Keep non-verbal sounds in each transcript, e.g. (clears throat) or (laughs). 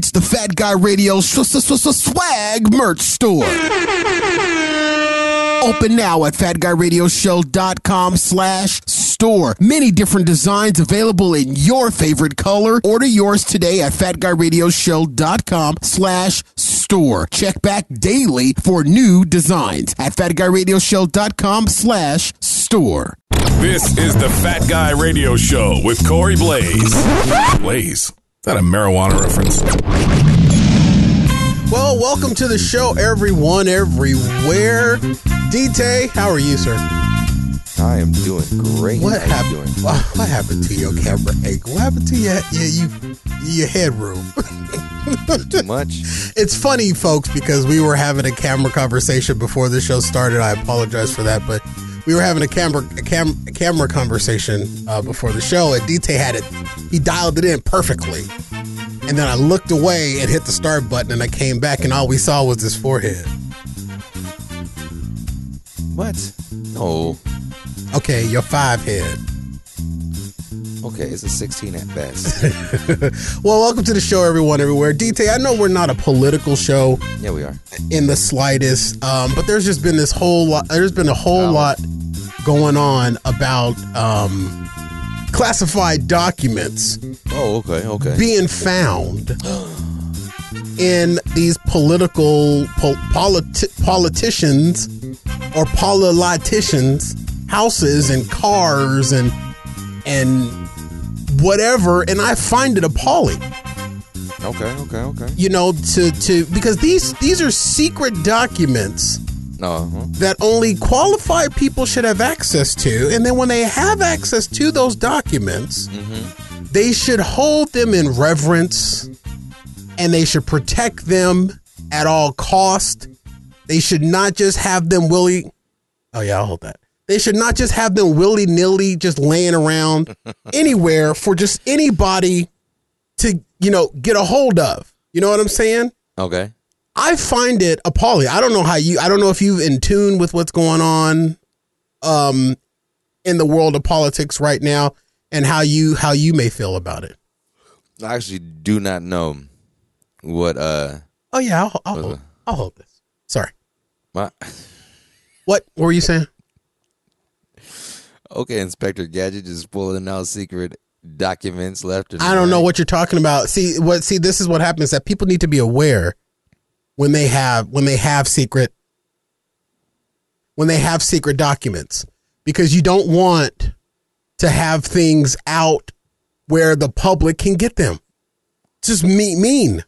It's the Fat Guy Radio Swag Merch Store. Open now at fatguyradioshow.com slash store. Many different designs available in your favorite color. Order yours today at fatguyradioshow.com slash store. Check back daily for new designs at fatguyradioshow.com slash store. This is the Fat Guy Radio Show with Corey Blaze. Blaze? Is that a marijuana reference? Well, welcome to the show, everyone, everywhere. DT, how are you, sir? I am doing great. What How happened? doing? What, what happened to your camera angle? What happened to your your, you, your headroom? Too much? (laughs) it's funny, folks, because we were having a camera conversation before the show started. I apologize for that, but we were having a camera a cam, a camera conversation uh, before the show, and DT had it. He dialed it in perfectly, and then I looked away and hit the start button, and I came back, and all we saw was his forehead. What? No. Okay, your five head. Okay, it's a 16 at best. (laughs) Well, welcome to the show, everyone, everywhere. DT, I know we're not a political show yeah, we are. in the slightest, um, but there's just been this whole lot. There's been a whole Oh. lot going on about um, classified documents Oh, okay, okay. being found in these political po- politi- politicians or politicians' houses and cars and and whatever, and I find it appalling. okay, okay, okay. you know to to because these these are secret documents Uh-huh. that only qualified people should have access to and then when they have access to those documents they should hold them in reverence and they should protect them at all cost they should not just have them willy oh yeah i'll hold that they should not just have them willy-nilly just laying around (laughs) anywhere for just anybody to you know get a hold of you know what i'm saying Okay. I find it appalling. I don't know how you. I don't know if you've in tune with what's going on, um, in the world of politics right now, and how you how you may feel about it. I actually do not know what, uh, Oh yeah, I'll, I'll, hold, I'll hold this. Sorry. my. What, what were you saying? Okay, Inspector Gadget just pulling out secret documents left and I don't know what you're talking about. See what? See, this is what happens. That people need to be aware when they have when they have secret when they have secret documents because you don't want to have things out where the public can get them. It's just mean, mean,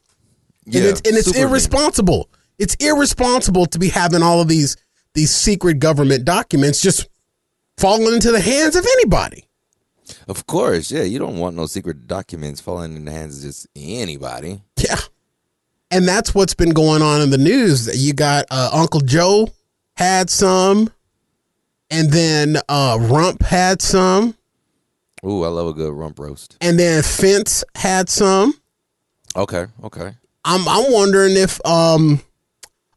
Yeah, and it's and it's super mean. irresponsible. It's irresponsible to be having all of these these secret government documents just falling into the hands of anybody. Of course, yeah. You don't want no secret documents falling in the hands of just anybody. Yeah. And that's what's been going on in the news. You got uh, Uncle Joe had some, and then uh, Rump had some, Ooh, I love a good rump roast. and then Fence had some. Okay, okay. I'm I'm wondering if um,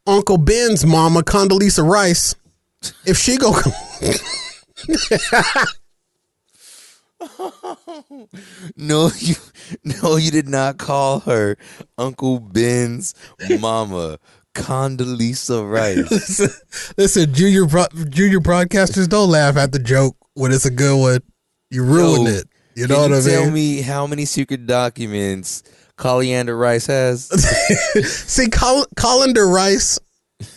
Uncle Ben's mama Condoleezza Rice, if she go, (laughs) (laughs) No, you no, you did not call her Uncle Ben's mama, Condoleezza Rice. (laughs) listen, junior bro- junior broadcasters don't laugh at the joke when it's a good one. You ruined Yo, it. You know what you I mean? tell me how many secret documents Colander Rice has? (laughs) See, Col- Colander Rice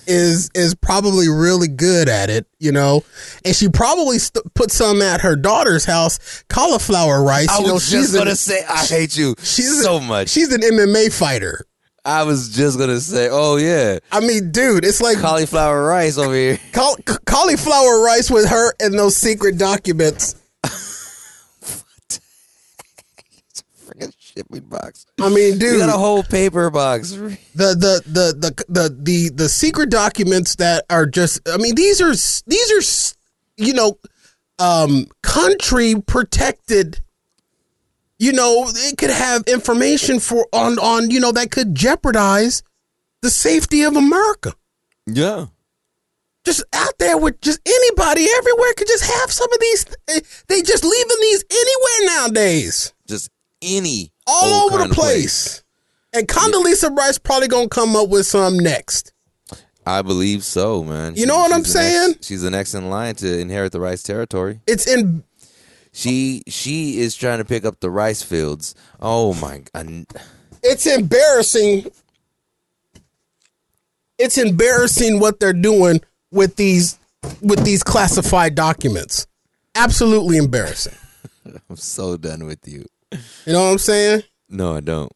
is is probably really good at it, you know, and she probably st- put some at her daughter's house. Cauliflower Rice, I you know, was just gonna an, say I hate you (laughs) she's so a, much. She's an MMA fighter. I was just gonna say, oh yeah, I mean, dude, it's like cauliflower rice over here. caul- cauliflower rice with her and those secret documents. Freaking shipping box. I mean, We dude, got a whole paper box. the the the the the the the secret documents that are just I mean these are these are you know um country protected you know it could have information for on on you know that could jeopardize the safety of America Yeah. just out there with just anybody everywhere could just have some of these they just leaving these anywhere nowadays Just any all over the of place. And Condoleezza Rice probably gonna come up with some next. I believe so, man. You know what I'm the next- saying? she's the next in line to inherit the rice territory. It's in She she is trying to pick up the rice fields. Oh my god. it's embarrassing. It's embarrassing what they're doing with these with these classified documents. Absolutely embarrassing. (laughs) I'm so done with you. You know what I'm saying? No, I don't.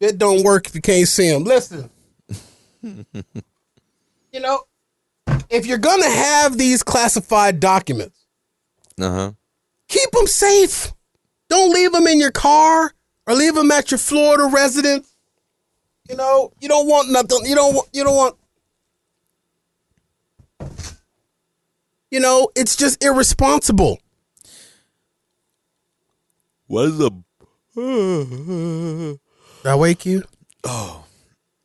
It don't work if you can't see them. Listen. you know, if you're going to have these classified documents, Uh-huh. keep them safe. Don't leave them in your car or leave them at your Florida residence. You know, you don't want nothing. You don't want, you don't want You know, it's just irresponsible. What is a Did I wake you? Oh,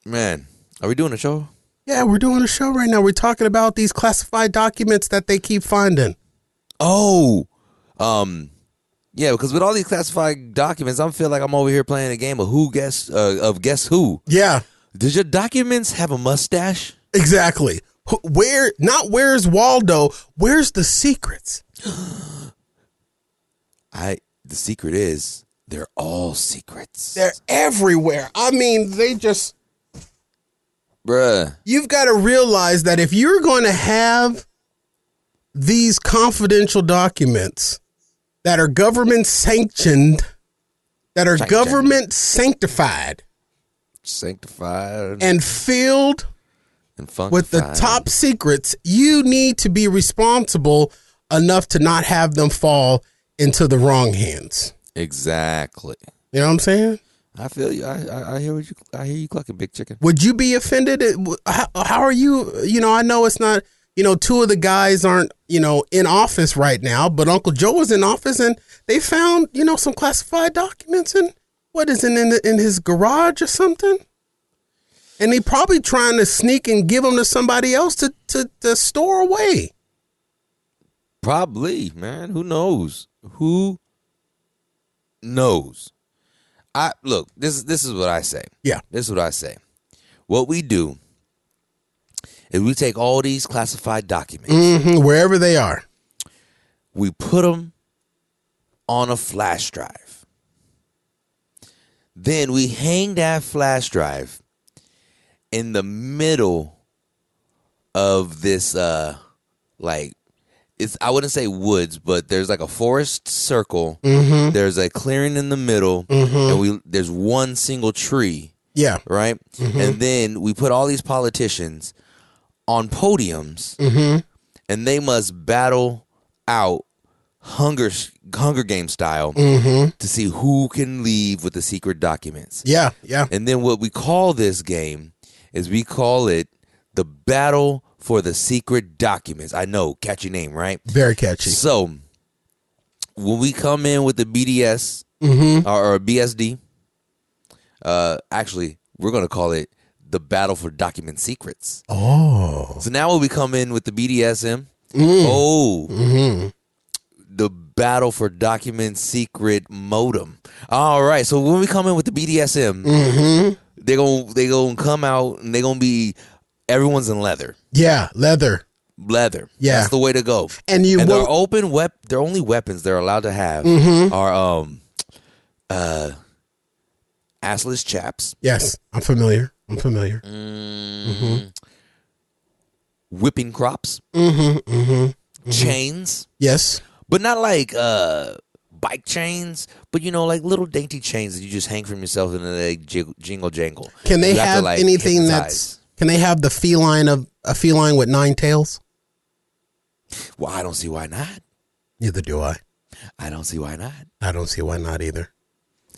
man? Are we doing a show? Yeah, we're doing a show right now. We're talking about these classified documents that they keep finding. Oh, um, yeah. Because with all these classified documents, I feel like I'm over here playing a game of who guess uh, of guess who. Yeah, Does your documents have a mustache? exactly. Where not where's Waldo? Where's the secrets? (gasps) I. The secret is they're all secrets. They're everywhere. I mean, they just Bruh. you've got to realize that if you're going to have these confidential documents that are government sanctioned, that are Sanctioned. government sanctified Sanctified and filled and with the top secrets, you need to be responsible enough to not have them fall into the wrong hands. Exactly. You know what I'm saying? I feel you. I, I, I hear what you. I hear you clucking, big chicken. Would you be offended? How, how are you? You know, I know it's not. You know, two of the guys aren't. You know, in office right now, but Uncle Joe was in office, and they found you know some classified documents and what is it in the, in his garage or something. And he probably trying to sneak and give them to somebody else to to, to store away. Probably, man. Who knows? Who knows? I look. This is this is what I say. Yeah. This is what I say. What we do is we take all these classified documents, hmm wherever they are. we put them on a flash drive. Then we hang that flash drive in the middle of this uh like it's I wouldn't say woods, but there's like a forest circle. Mm-hmm. There's a clearing in the middle, mm-hmm. and we there's one single tree, Yeah. right? Mm-hmm. And then we put all these politicians on podiums, and they must battle out hunger Hunger Game style to see who can leave with the secret documents. Yeah. Yeah. And then what we call this game is we call it the battle for the secret documents. I know, catchy name, right? Very catchy. So when we come in with the BDS mm-hmm. or, or BSD, uh, actually, we're gonna call it the battle for document secrets. Oh. So now when we come in with the BDSM, mm. oh, mm-hmm. the battle for document secret modem. All right. So when we come in with the BDSM, they're mm-hmm. gonna they gonna come out and they're gonna be everyone's in leather. Yeah. Leather. Leather. Yeah. That's the way to go. And you and will- their open wep their only weapons they're allowed to have Mm-hmm. are um uh assless chaps, Yes. I'm familiar. I'm familiar. whipping crops, Mm-hmm. chains, Yes. but not like uh bike chains, but you know like little dainty chains that you just hang from yourself and then they jingle jangle. Can they You to, have like, anything hypnotize. that's? Can they have the feline of a feline with nine tails? Well, I don't see why not. Neither do I. I don't see why not. I don't see why not either.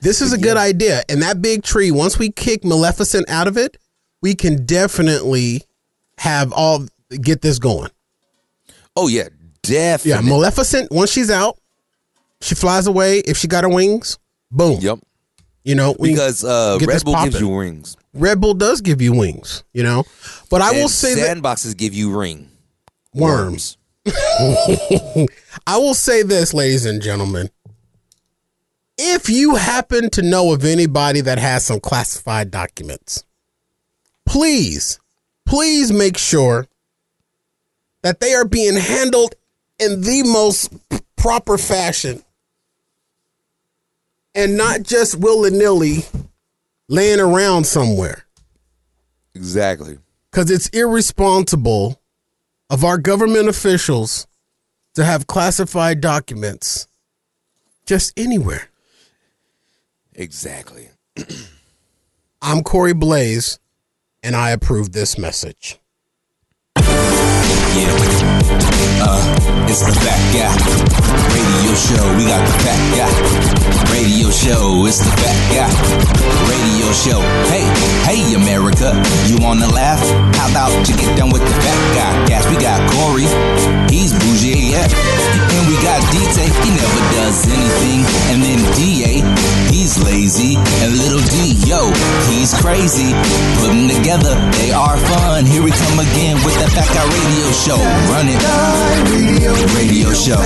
This is a good idea. And that big tree, once we kick Maleficent out of it, we can definitely have all get this going. Oh yeah, definitely. Yeah. Maleficent, once she's out, she flies away. If she got her wings, boom. Yep. You know, Because uh, Red Bull gives you rings. Red Bull does give you wings, you know. But I will say that sandboxes give you ring worms. (laughs) I will say this, ladies and gentlemen. If you happen to know of anybody that has some classified documents, please, please make sure that they are being handled in the most proper fashion and not just willy nilly laying around somewhere. Exactly. Because it's irresponsible of our government officials to have classified documents just anywhere. Exactly. (clears throat) I'm Corey Blaze, and I approve this message. Yeah. Uh, it's the fat guy. Radio show, we got the fat guy. Radio show, it's the fat guy. Radio show. Hey, hey, America. You wanna laugh? How about you get done with the fat guy? Yes, we got Corey. He's bougie AF. And we got DJ, he never does anything. And then DA, he's lazy. And little D, yo, he's crazy. Put them together, they are fun. Here we come again with the Fat Guy Radio Show. Run it. Radio show.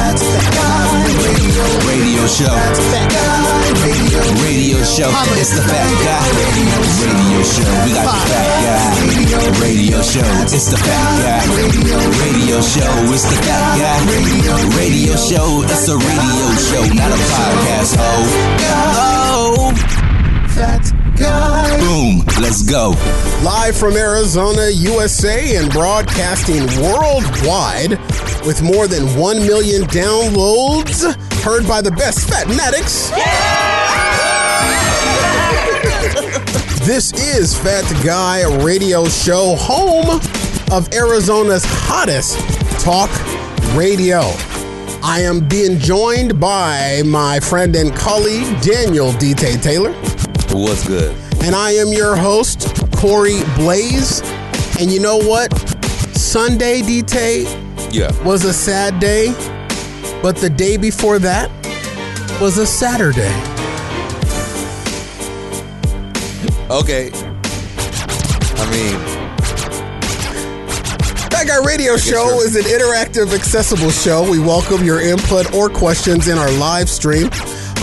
Radio show. Radio show. It's the Fat Guy. Radio show. We got the Fat Guy. Radio show. It's the Fat Guy. Radio show. It's the Fat Guy. Radio show. It's a radio show, not a podcast. Oh. Oh. Fat guy. Boom. Let's go. Live from Arizona, USA, and broadcasting worldwide with more than 1 million downloads, heard by the best fatnatics. (laughs) this is Fat Guy Radio Show, home of Arizona's hottest talk radio. I am being joined by my friend and colleague, Daniel DT Taylor. What's good? And I am your host, Corey Blaze. And you know what? Sunday, DT, Yeah. was a sad day, but the day before that was a Saturday. Okay. I mean, Fat Guy Radio Show is an interactive, accessible show. We welcome your input or questions in our live stream,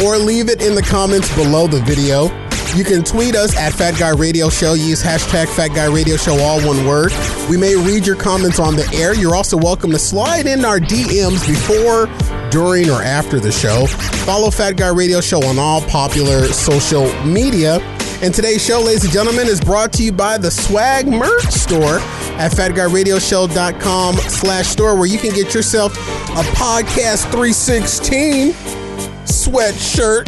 or leave it in the comments below the video. You can tweet us at Fat Guy Radio Show. Use hashtag Fat Guy Radio Show, all one word. We may read your comments on the air. You're also welcome to slide in our DMs before, during, or after the show. Follow Fat Guy Radio Show on all popular social media. And today's show, ladies and gentlemen, is brought to you by the Swag Merch Store at fatguyradioshow.com slash store, where you can get yourself a Podcast 316 sweatshirt.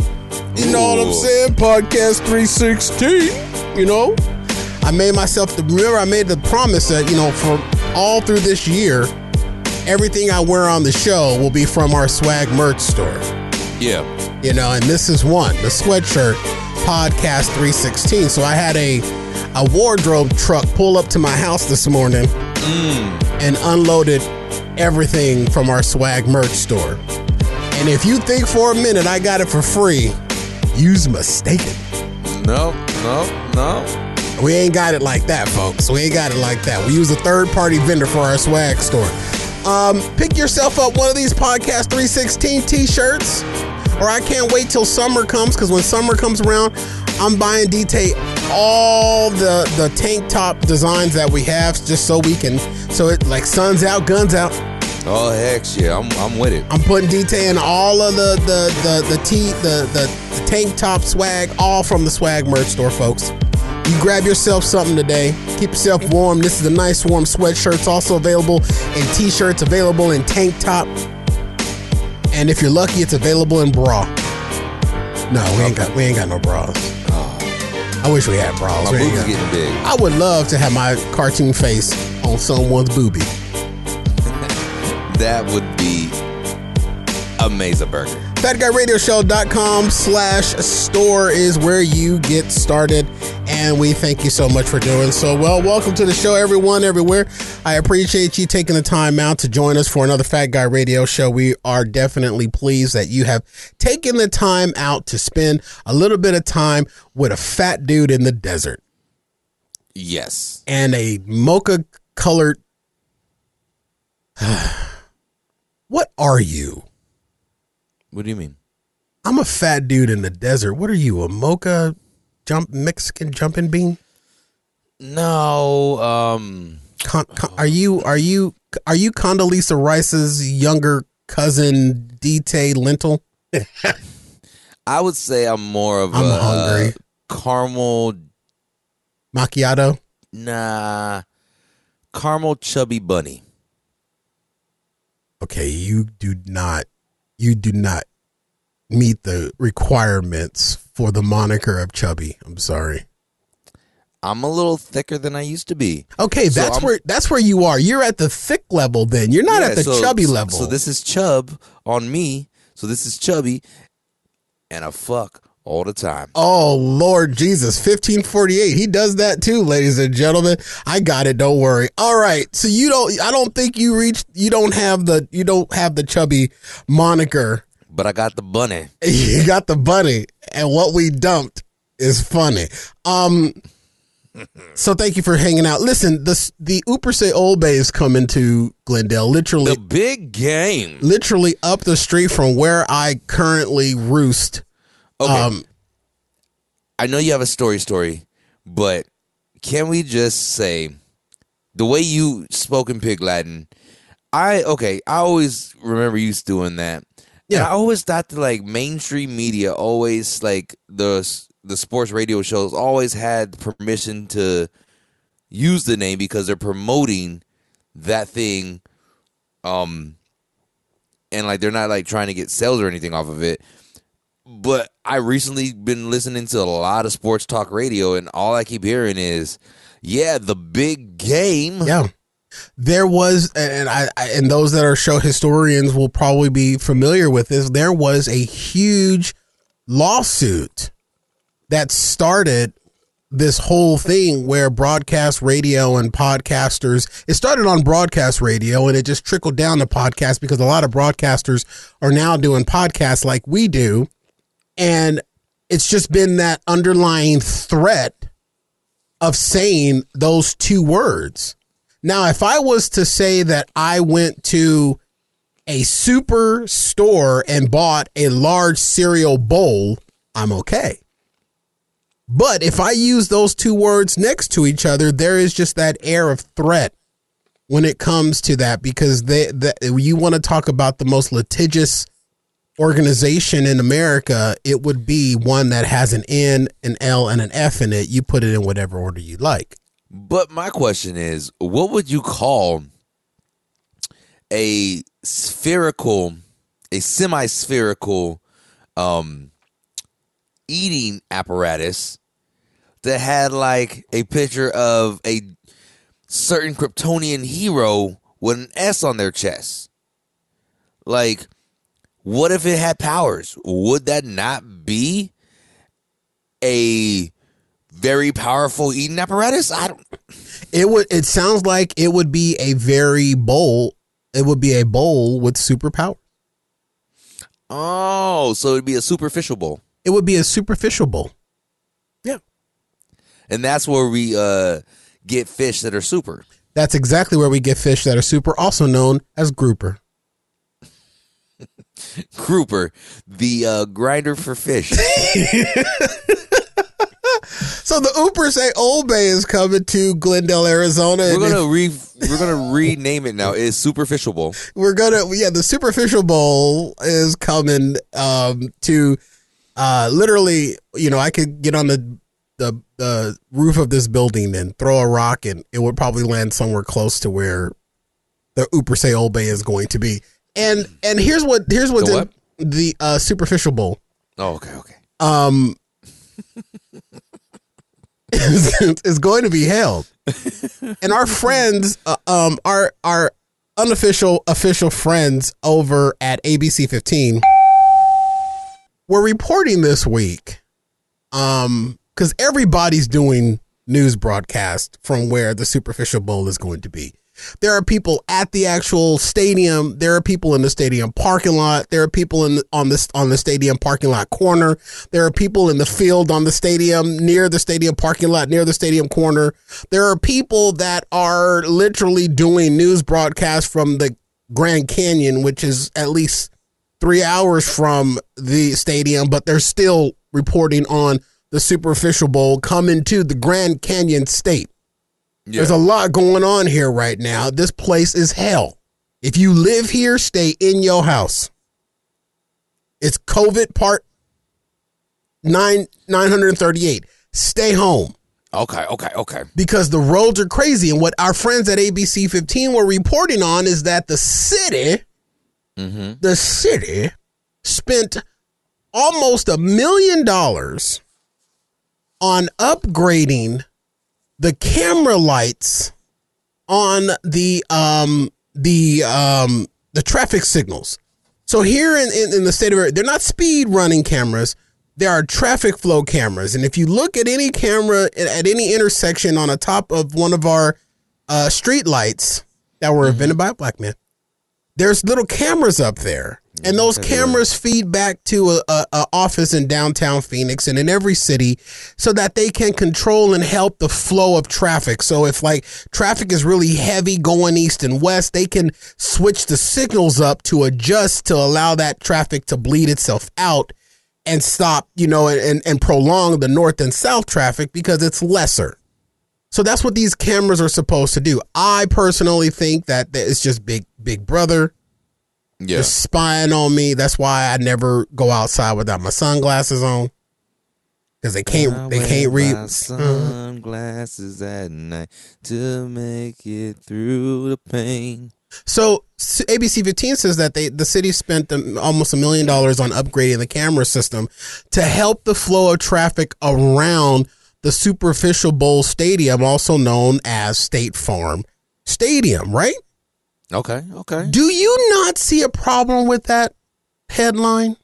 You know what I'm saying? Podcast 316. You know? I made myself the remember I made the promise that, you know, for all through this year, everything I wear on the show will be from our swag merch store yeah. you know, and this is one, the sweatshirt podcast 316. So I had a a wardrobe truck pull up to my house this morning and unloaded everything from our swag merch store. And if you think for a minute I got it for free, you's mistaken. No, no, no. We ain't got it like that, folks. We ain't got it like that. We use a third party vendor for our swag store. Um, pick yourself up one of these Podcast 316 t shirts, or I can't wait till summer comes because when summer comes around, I'm buying DT all the, the tank top designs that we have just so we can, so it like suns out, guns out. Oh heck, yeah. I'm I'm with it. I'm putting DT in all of the the the the tee the, the the tank top swag, all from the swag merch store, folks. You grab yourself something today. Keep yourself warm. This is a nice warm sweatshirt. It's also available in t-shirts, available in tank top, and if you're lucky, it's available in bra. No, we ain't got we ain't got no bras. I wish we had bras. My boobs getting big. I would love to have my cartoon face on someone's boobie. (laughs) That would be amazing burger. FatGuyRadioShow.com slash store is where you get started. And we thank you so much for doing so. Well, welcome to the show, everyone, everywhere. I appreciate you taking the time out to join us for another Fat Guy Radio Show. We are definitely pleased that you have taken the time out to spend a little bit of time with a fat dude in the desert Yes. and a mocha colored. (sighs) what are you? What do you mean? I'm a fat dude in the desert. What are you, a mocha jump Mexican jumping bean? No, um, Con, con, are you are you are you Condoleezza Rice's younger cousin DT Lentil? (laughs) I would say I'm more of I'm a hungry. caramel. Macchiato. Nah, caramel chubby bunny. Okay, you do not you do not meet the requirements for the moniker of chubby. I'm sorry. I'm a little thicker than I used to be. Okay, So that's I'm- where that's where you are. You're at the thick level then. You're not Yeah, at the so- chubby level. So this is chub on me. So this is chubby, and I fuck all the time. Oh Lord Jesus, fifteen forty eight. He does that too, ladies and gentlemen. I got it. Don't worry. All right. So you don't. I don't think you reached. You don't have the. You don't have the chubby moniker. But I got the bunny. (laughs) You got the bunny, and what we dumped is funny. Um. So thank you for hanging out. Listen, the the Upper Say Old Bay is coming to Glendale. Literally, The big game. literally up the street from where I currently roost. Okay. Um. I know you have a story story, but can we just say the way you spoke in Pig Latin? I okay. I always remember you doing that. Yeah. Yeah. I always thought that like mainstream media always like the the sports radio shows always had permission to use the name because they're promoting that thing um and like they're not like trying to get sales or anything off of it but I recently been listening to a lot of sports talk radio, and all I keep hearing is, "Yeah, the big game." Yeah. There was, and I, and those that are show historians will probably be familiar with this. There was a huge lawsuit that started this whole thing where broadcast radio and podcasters it started on broadcast radio and it just trickled down to podcast because a lot of broadcasters are now doing podcasts like we do and it's just been that underlying threat of saying those two words now, if I was to say that I went to a super store and bought a large cereal bowl, I'm okay. But if I use those two words next to each other, there is just that air of threat when it comes to that because they, the, you want to talk about the most litigious organization in America, it would be one that has an N, an L, and an F in it. You put it in whatever order you like. But my question is, what would you call a spherical, a semi-spherical, um, eating apparatus that had like a picture of a certain Kryptonian hero with an S on their chest? Like, what if it had powers? Would that not be a very powerful eating apparatus? I don't. It would. It sounds like it would be a very bowl. It would be a bowl with superpower. Oh, so it'd be a superficial bowl, It would be a superficial bowl. Yeah, and that's where we uh get fish that are super. That's exactly where we get fish that are super, also known as grouper. Grouper, the uh, grinder for fish. (laughs) So the Ooper say Old Bay is coming to Glendale, Arizona. we're gonna re we're gonna rename it now. It's superficial bowl. we're gonna yeah the superficial bowl is coming um to uh literally you know i could get on the the the roof of this building and throw a rock and it would probably land somewhere close to where the Ooper say Old Bay is going to be and and here's what here's what's The in what? the uh superficial bowl Oh, okay, okay. um (laughs) is, is going to be held and our friends uh, um our our unofficial official friends over at abc 15 were reporting this week um because everybody's doing news broadcast from where the superficial bowl is going to be there are people at the actual stadium. There are people in the stadium parking lot. There are people in on this on the stadium parking lot corner. There are people in the field on the stadium near the stadium parking lot near the stadium corner. There are people that are literally doing news broadcasts from the Grand Canyon, which is at least three hours from the stadium, but they're still reporting on the Superficial Bowl coming to the Grand Canyon State. Yeah. There's a lot going on here right now. This place is hell. If you live here, stay in your house. It's COVID part nine nine hundred thirty eight. Stay home okay, okay, okay. because the roads are crazy. And what our friends at ABC 15 were reporting on is that the city, Mm-hmm. the city spent almost a million dollars on upgrading the camera lights on the um the um the traffic signals. So here in, in, in the state of they're not speed running cameras. There are traffic flow cameras, and if you look at any camera at, at any intersection on the top of one of our uh, street lights that were invented by a black man, there's little cameras up there, and those cameras feed back to a, a, a office in downtown Phoenix and in every city, so that they can control and help the flow of traffic. So if like traffic is really heavy going east and west, they can switch the signals up to adjust to allow that traffic to bleed itself out and stop, you know, and, and prolong the north and south traffic because it's lesser. So that's what these cameras are supposed to do. I personally think that that it's just big, big brother Yeah. just spying on me. That's why I never go outside without my sunglasses on because they can't, they can't read. Sunglasses at night to make it through the pain. So ABC 15 says that they the city spent almost a million dollars on upgrading the camera system to help the flow of traffic around the Superficial Bowl Stadium, also known as State Farm Stadium. Right? Okay, okay. Do you not see a problem with that headline?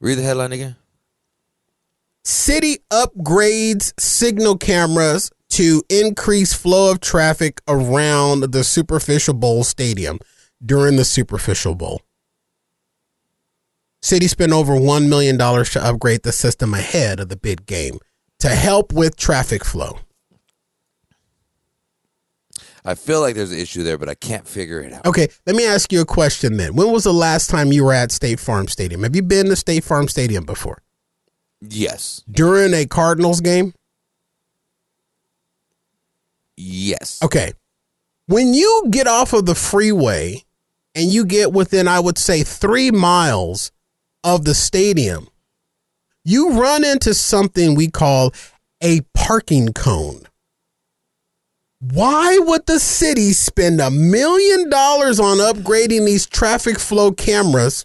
Read the headline again. City upgrades signal cameras to increase flow of traffic around the Superficial Bowl Stadium during the Superficial Bowl. City spent over $1 million to upgrade the system ahead of the big game to help with traffic flow. I feel like there's an issue there, but I can't figure it out. Okay, let me ask you a question then. When was the last time you were at State Farm Stadium? Have you been to State Farm Stadium before? Yes. During a Cardinals game? Yes. Okay. When you get off of the freeway and you get within, I would say, three miles of the stadium, you run into something we call a parking cone. Why would the city spend a million dollars on upgrading these traffic flow cameras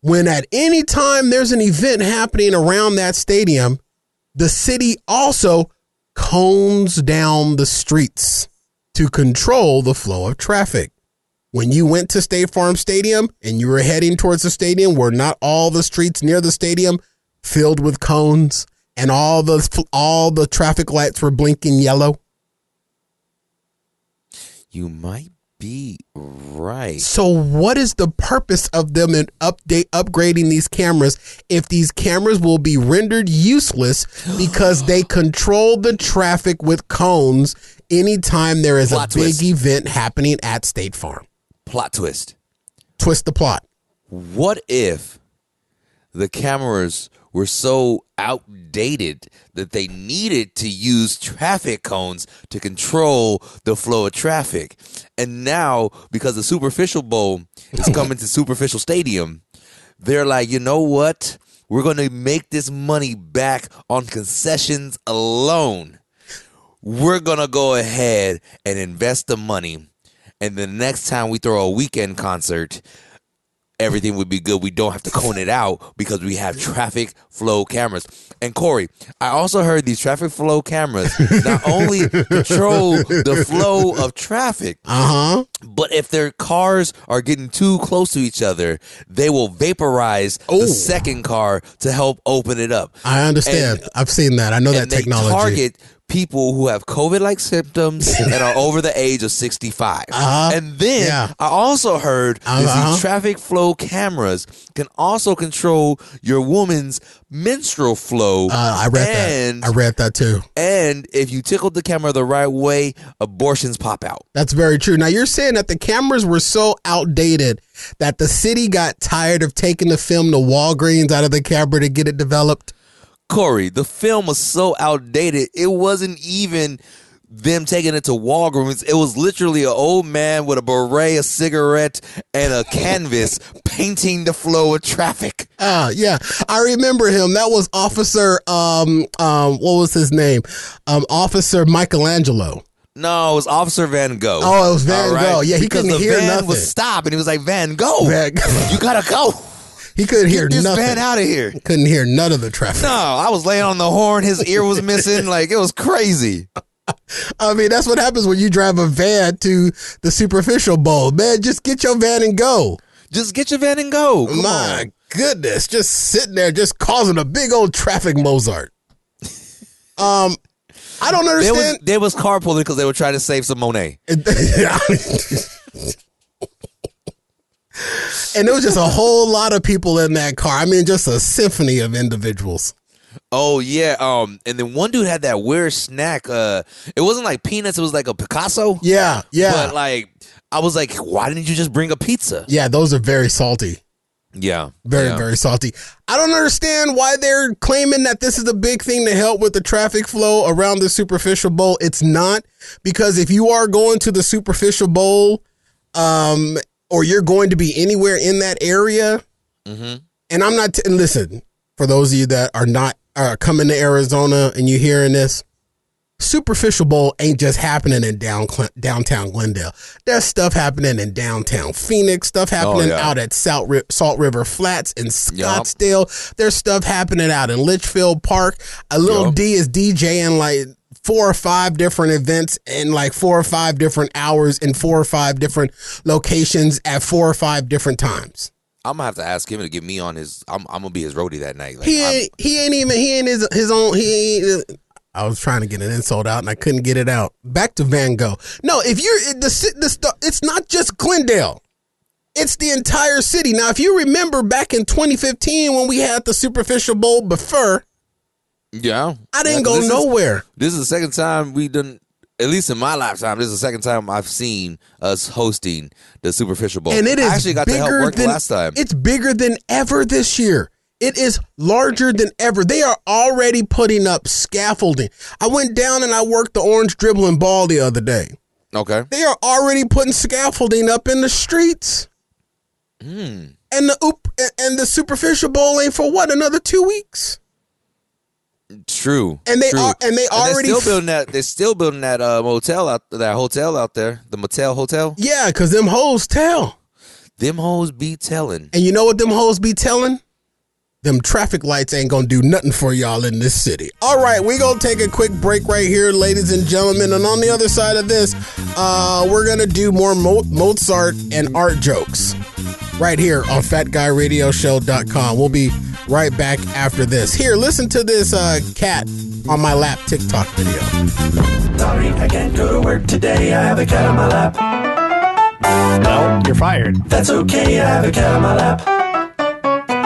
when at any time there's an event happening around that stadium, the city also cones down the streets to control the flow of traffic. When you went to State Farm Stadium and you were heading towards the stadium, were not all the streets near the stadium filled with cones and all the all the traffic lights were blinking yellow? You might be right. So what is the purpose of them in update upgrading these cameras if these cameras will be rendered useless because they control the traffic with cones anytime there is Plot a big event happening at State Farm? Plot twist. Twist the plot. What if the cameras were so outdated that they needed to use traffic cones to control the flow of traffic? And now, because the Superficial Bowl is (coughs) coming to Superficial Stadium, they're like, you know what? We're going to make this money back on concessions alone. We're going to go ahead and invest the money. And the next time we throw a weekend concert, everything would be good. We don't have to cone it out because we have traffic flow cameras. And Corey, I also heard these traffic flow cameras (laughs) not only control the flow of traffic, Uh huh. but if their cars are getting too close to each other, they will vaporize Oh. the second car to help open it up. I understand. And- I've seen that. I know that technology. target people who have COVID-like symptoms (laughs) and are over the age of 65. Uh-huh. And then Yeah. I also heard Uh-huh. these traffic flow cameras can also control your woman's menstrual flow. uh, I read and, that. I read that too. and if you tickle the camera the right way, abortions pop out. That's very true. Now you're saying that the cameras were so outdated that the city got tired of taking the film to Walgreens out of the camera to get it developed? Corey, the film was so outdated. It wasn't even them taking it to Walgreens. It was literally an old man with a beret, a cigarette, and a canvas painting the flow of traffic. Ah, yeah, I remember him. That was Officer. Um, um, what was his name? Um, Officer Michelangelo. No, it was Officer Van Gogh. Oh, it was Van All Gogh. Yeah, he because couldn't the hear van nothing. was stop, and he was like, "Van Gogh, Van- you gotta go. He couldn't hear Get this nothing. van out of here." Couldn't hear none of the traffic. No, I was laying on the horn. His ear was missing. (laughs) Like it was crazy. I mean, that's what happens when you drive a van to the superficial bowl. Man, just get your van and go. Just get your van and go. Come My on. goodness, just sitting there, just causing a big old traffic Mozart. (laughs) Um, I don't was understand. they was carpooling because they were trying to save some Monet. (laughs) and there was just a whole lot of people in that car. I mean, just a symphony of individuals. Oh yeah. Um, and then one dude had that weird snack. Uh, it wasn't like peanuts. It was like a Picasso. Yeah, yeah, But like, I was like, why didn't you just bring a pizza? yeah. Those are very salty. Yeah. Very, yeah. very salty. I don't understand why they're claiming that this is a big thing to help with the traffic flow around the superficial bowl. It's not because if you are going to the superficial bowl, um, or you're going to be anywhere in that area, Mm-hmm. and I'm not. T- and listen, for those of you that are not are coming to Arizona and you're hearing this, Superficial Bowl ain't just happening in down downtown Glendale. There's stuff happening in downtown Phoenix, stuff happening yeah. out at Salt, Ri- Salt River Flats in Scottsdale. There's stuff happening out in Litchfield Park. A little Yup. D is DJing like four or five different events in like four or five different hours in four or five different locations at four or five different times. I'm gonna have to ask him to get me on his. I'm, I'm gonna be his roadie that night. Like, He I'm- ain't, he ain't even he ain't his his own he ain't. I was trying to get an insult out and I couldn't get it out. Back to Van Gogh. No, if you're the the it's not just Glendale. It's the entire city. Now, if you remember back in 2015 when we had the Superficial Bowl before, yeah. I didn't go this is- nowhere. This is the second time we done. At least in my lifetime, this is the second time I've seen us hosting the Superficial Bowl. and it is I actually got to help work than last time. It's bigger than ever this year. It is larger than ever. They are already putting up scaffolding. I went down and I worked the orange dribbling ball the other day. Okay. They are already putting scaffolding up in the streets. Hmm. And the oop and the superficial bowl ain't for what another two weeks. True. And they True. are- and they already they're still building that. They're still building that uh, motel out that hotel out there, the Motel Hotel. Yeah, because them hoes tell. Them hoes be telling. And you know what them hoes be telling? Them traffic lights ain't gonna do nothing for y'all in this city. All right, we gonna take a quick break right here, ladies and gentlemen. And on the other side of this, uh, we're gonna do more Mo- Mozart and art jokes right here on FatGuyRadioShow.com. We'll be right back after this. Here, listen to this uh, cat on my lap TikTok video. Sorry, I can't go to work today. I have a cat on my lap. Well, you're fired. That's okay, I have a cat on my lap.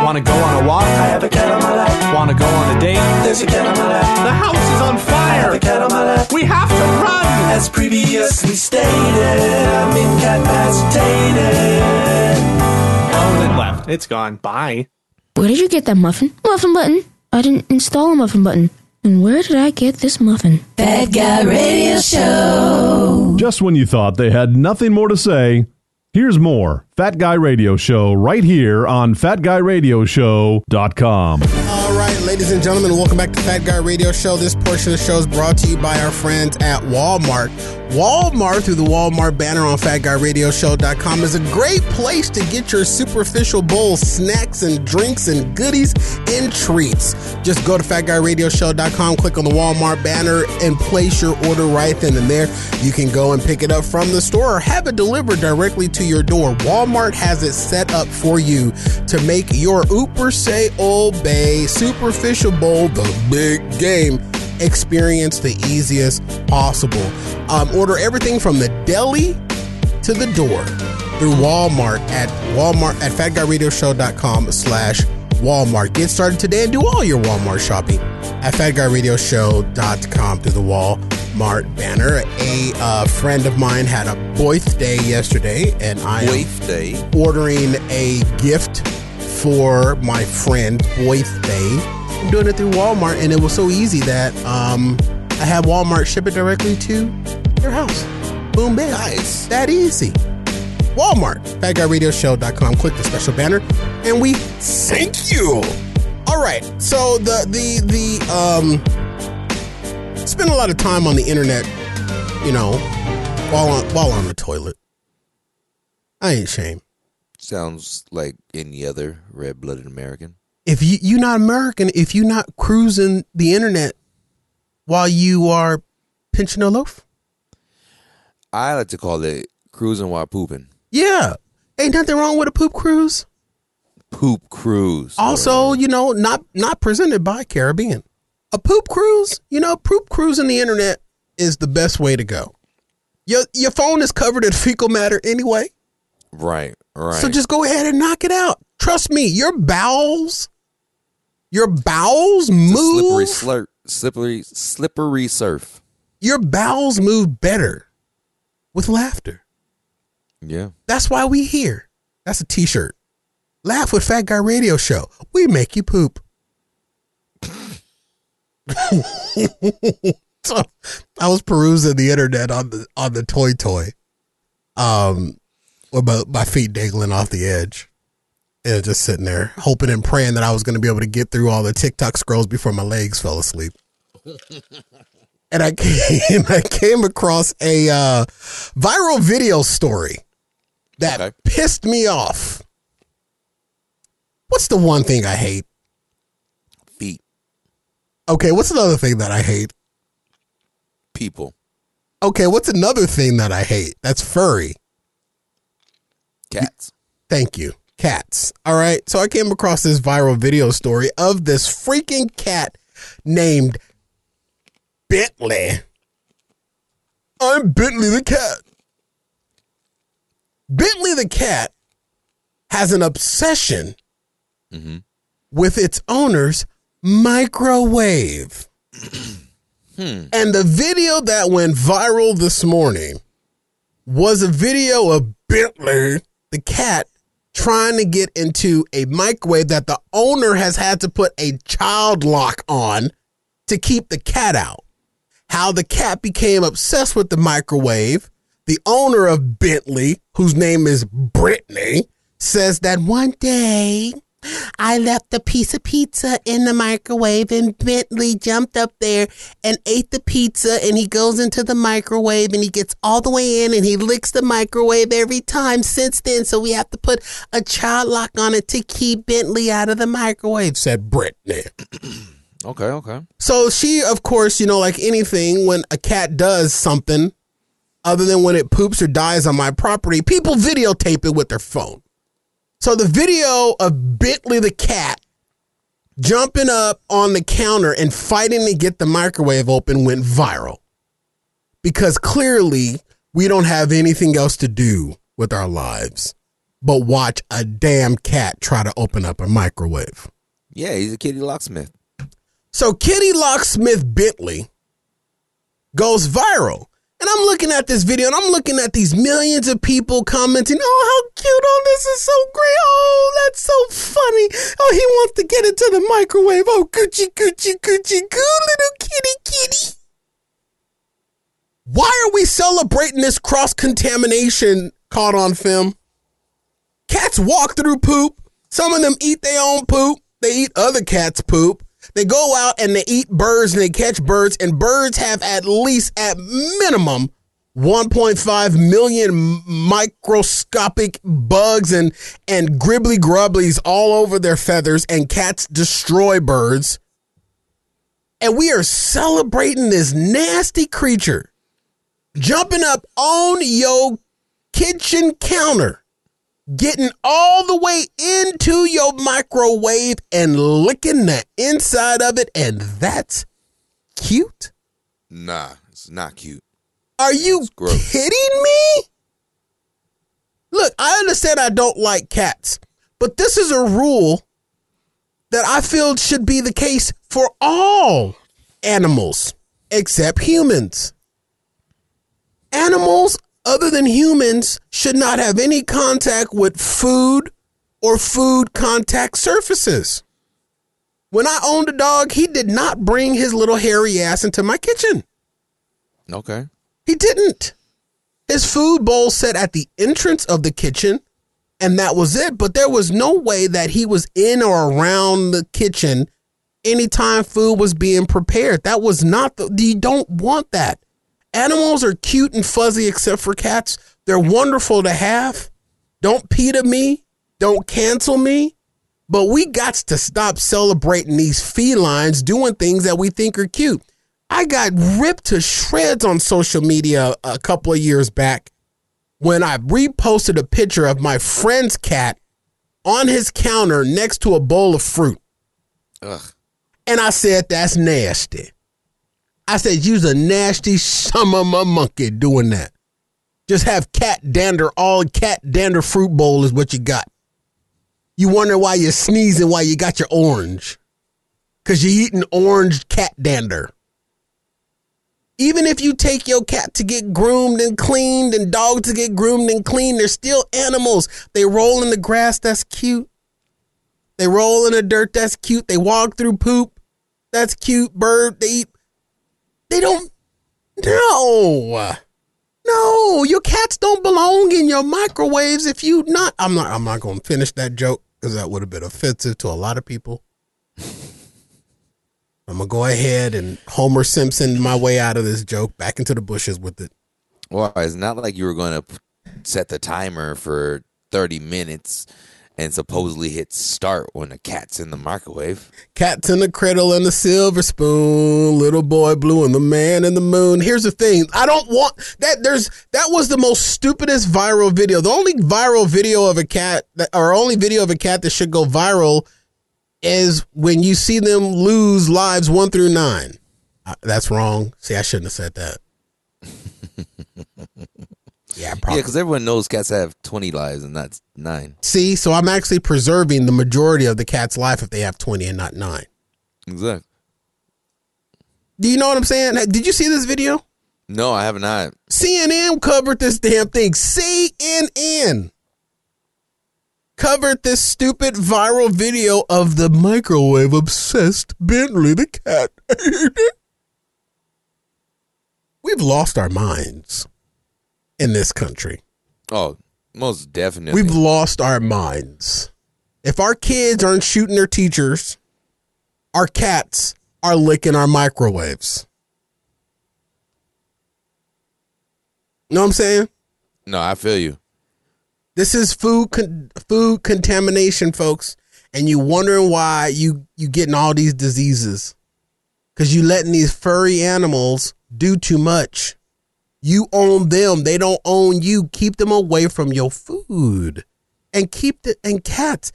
Want to go on a walk? I have a cat on my lap. Want to go on a date? There's a cat on my lap. The house is on I have a cat on my lap. We have to run. As previously stated, I'm incapacitated. Oh, it left. It's gone. Bye. Where did you get that muffin? Muffin button. I didn't install a muffin button. And where did I get this muffin? Fat Guy Radio Show. Just when you thought they had nothing more to say, here's more Fat Guy Radio Show right here on FatGuyRadioShow.com. All right, ladies and gentlemen, welcome back to Fat Guy Radio Show. This portion of the show is brought to you by our friends at Walmart. Walmart, through the Walmart banner on FatGuyRadioShow.com, is a great place to get your superficial bowl snacks and drinks and goodies and treats. Just go to FatGuyRadioShow.com, click on the Walmart banner, and place your order right then and there. You can go and pick it up from the store or have it delivered directly to your door. Walmart has it set up for you to make your Ooper Say Obey Superficial Bowl the big game experience the easiest possible. Um, order everything from the deli to the door through Walmart at Walmart at fatguyradioshow.com slash Walmart. Get started today and do all your Walmart shopping at fatguyradioshow.com through the Walmart banner. A uh, friend of mine had a birthday yesterday, and I am Birthday. ordering a gift for my friend birthday. I'm doing it through Walmart, and it was so easy that um, I had Walmart ship it directly to your house. Boom, bam. Nice. That easy. Walmart, fatguyradioshow.com. Click the special banner, and we thank you. All right. So the the the um, spend a lot of time on the internet, you know, while on while on the toilet. I ain't ashamed. Sounds like any other red-blooded American. If you you're not American, if you're not cruising the internet while you are pinching a loaf, I like to call it cruising while pooping. yeah, ain't nothing wrong with a poop cruise. Poop cruise. Also, you know, not not presented by Caribbean. A poop cruise, you know, poop cruising the internet is the best way to go. Your your phone is covered in (laughs) fecal matter anyway, Right, right. so just go ahead and knock it out. Trust me, your bowels, your bowels move. slippery slurp, slippery, slippery surf. your bowels move better with laughter. Yeah. That's why we here. That's a t-shirt. Laugh with Fat Guy Radio Show. We make you poop. so (laughs) I was perusing the internet on the on the toy toy. Um with my, my feet dangling off the edge. And just sitting there, hoping and praying that I was gonna be able to get through all the TikTok scrolls before my legs fell asleep. (laughs) and I came (laughs) I came across a uh, viral video story that Okay. pissed me off. What's the one thing I hate? Feet. Okay, what's another thing that I hate? People. Okay, what's another thing that I hate? That's furry. Cats. Thank you. Cats. All right. So I came across this viral video story of this freaking cat named Bentley. I'm Bentley the cat. Bentley the cat has an obsession mm-hmm. with its owner's microwave. (clears throat) Hmm. And the video that went viral this morning was a video of Bentley, the cat, trying to get into a microwave that the owner has had to put a child lock on to keep the cat out. How the cat became obsessed with the microwave. The owner of Bentley, whose name is Brittany, says that one day I left a piece of pizza in the microwave and Bentley jumped up there and ate the pizza and he goes into the microwave and he gets all the way in and he licks the microwave every time since then. So we have to put a child lock on it to keep Bentley out of the microwave, said Brittany. (clears throat) Okay, okay. So she, of course, you know, like anything, when a cat does something other than when it poops or dies on my property, people videotape it with their phone. So the video of Bentley the cat jumping up on the counter and fighting to get the microwave open went viral because clearly we don't have anything else to do with our lives but watch a damn cat try to open up a microwave. Yeah, he's a kitty locksmith. So Kitty Locksmith Bentley goes viral. And I'm looking at this video and I'm looking at these millions of people commenting, oh, how cute. Oh, this is so great. Oh, that's so funny. Oh, he wants to get into the microwave. Oh, coochie, coochie, coochie, goo, little kitty, kitty. Why are we celebrating this cross contamination caught on film? Cats walk through poop. Some of them eat their own poop. They eat other cats' poop. They go out and they eat birds and they catch birds, and birds have at least, at minimum, 1.5 million microscopic bugs and, and gribbly grubblies all over their feathers, and cats destroy birds. And we are celebrating this nasty creature jumping up on your kitchen counter getting all the way into your microwave and licking the inside of it, and that's cute? Nah, it's not cute. Are you kidding me? Look, I understand I don't like cats, but this is a rule that I feel should be the case for all animals except humans. Animals other than humans should not have any contact with food or food contact surfaces. When I owned a dog, he did not bring his little hairy ass into my kitchen. Okay. He didn't. His food bowl sat at the entrance of the kitchen, and that was it. But there was no way that he was in or around the kitchen anytime food was being prepared. That was not the, you don't want that. Animals are cute and fuzzy except for cats. They're wonderful to have. Don't PETA me. Don't cancel me. But we got to stop celebrating these felines doing things that we think are cute. I got ripped to shreds on social media a couple of years back when I reposted a picture of my friend's cat on his counter next to a bowl of fruit. Ugh. And I said, that's nasty. I said, you's a nasty a monkey doing that. Just have cat dander, all cat dander fruit bowl is what you got. You wonder why you're sneezing while you got your orange. Cause you're eating orange cat dander. Even if you take your cat to get groomed and cleaned and dog to get groomed and cleaned, they're still animals. They roll in the grass, that's cute. They roll in the dirt, that's cute. They walk through poop, that's cute. Bird, they eat. They don't. No. No, your cats don't belong in your microwaves if you not. I'm not. I'm not going to finish that joke because that would have been offensive to a lot of people. I'm gonna go ahead and Homer Simpson my way out of this joke back into the bushes with it. Well, it's not like you were going to set the timer for 30 minutes and supposedly hit start when the cat's in the microwave. Cats in the cradle and the silver spoon, little boy blue and the man in the moon. Here's the thing. I don't want that there's that was the most stupidest viral video. The only viral video of a cat that or only video of a cat that should go viral is when you see them lose lives 1 through 9. Uh, That's wrong. See, I shouldn't have said that. (laughs) yeah, Yeah, because everyone knows cats have 20 lives and that's nine. See, so I'm actually preserving the majority of the cat's life if they have 20 and not 9. Exactly. Do you know what I'm saying? Did you see this video? No, I have not. CNN covered this damn thing. CNN covered this stupid viral video of the microwave obsessed Bentley the cat. (laughs) We've lost our minds in this country. Oh, most definitely. We've lost our minds. If our kids aren't shooting their teachers, our cats are licking our microwaves. You know what I'm saying? no, I feel you. This is food con- food contamination, folks, and you wondering why you you getting all these diseases because you letting these furry animals do too much. You own them; they don't own you. Keep them away from your food, and keep the and cats.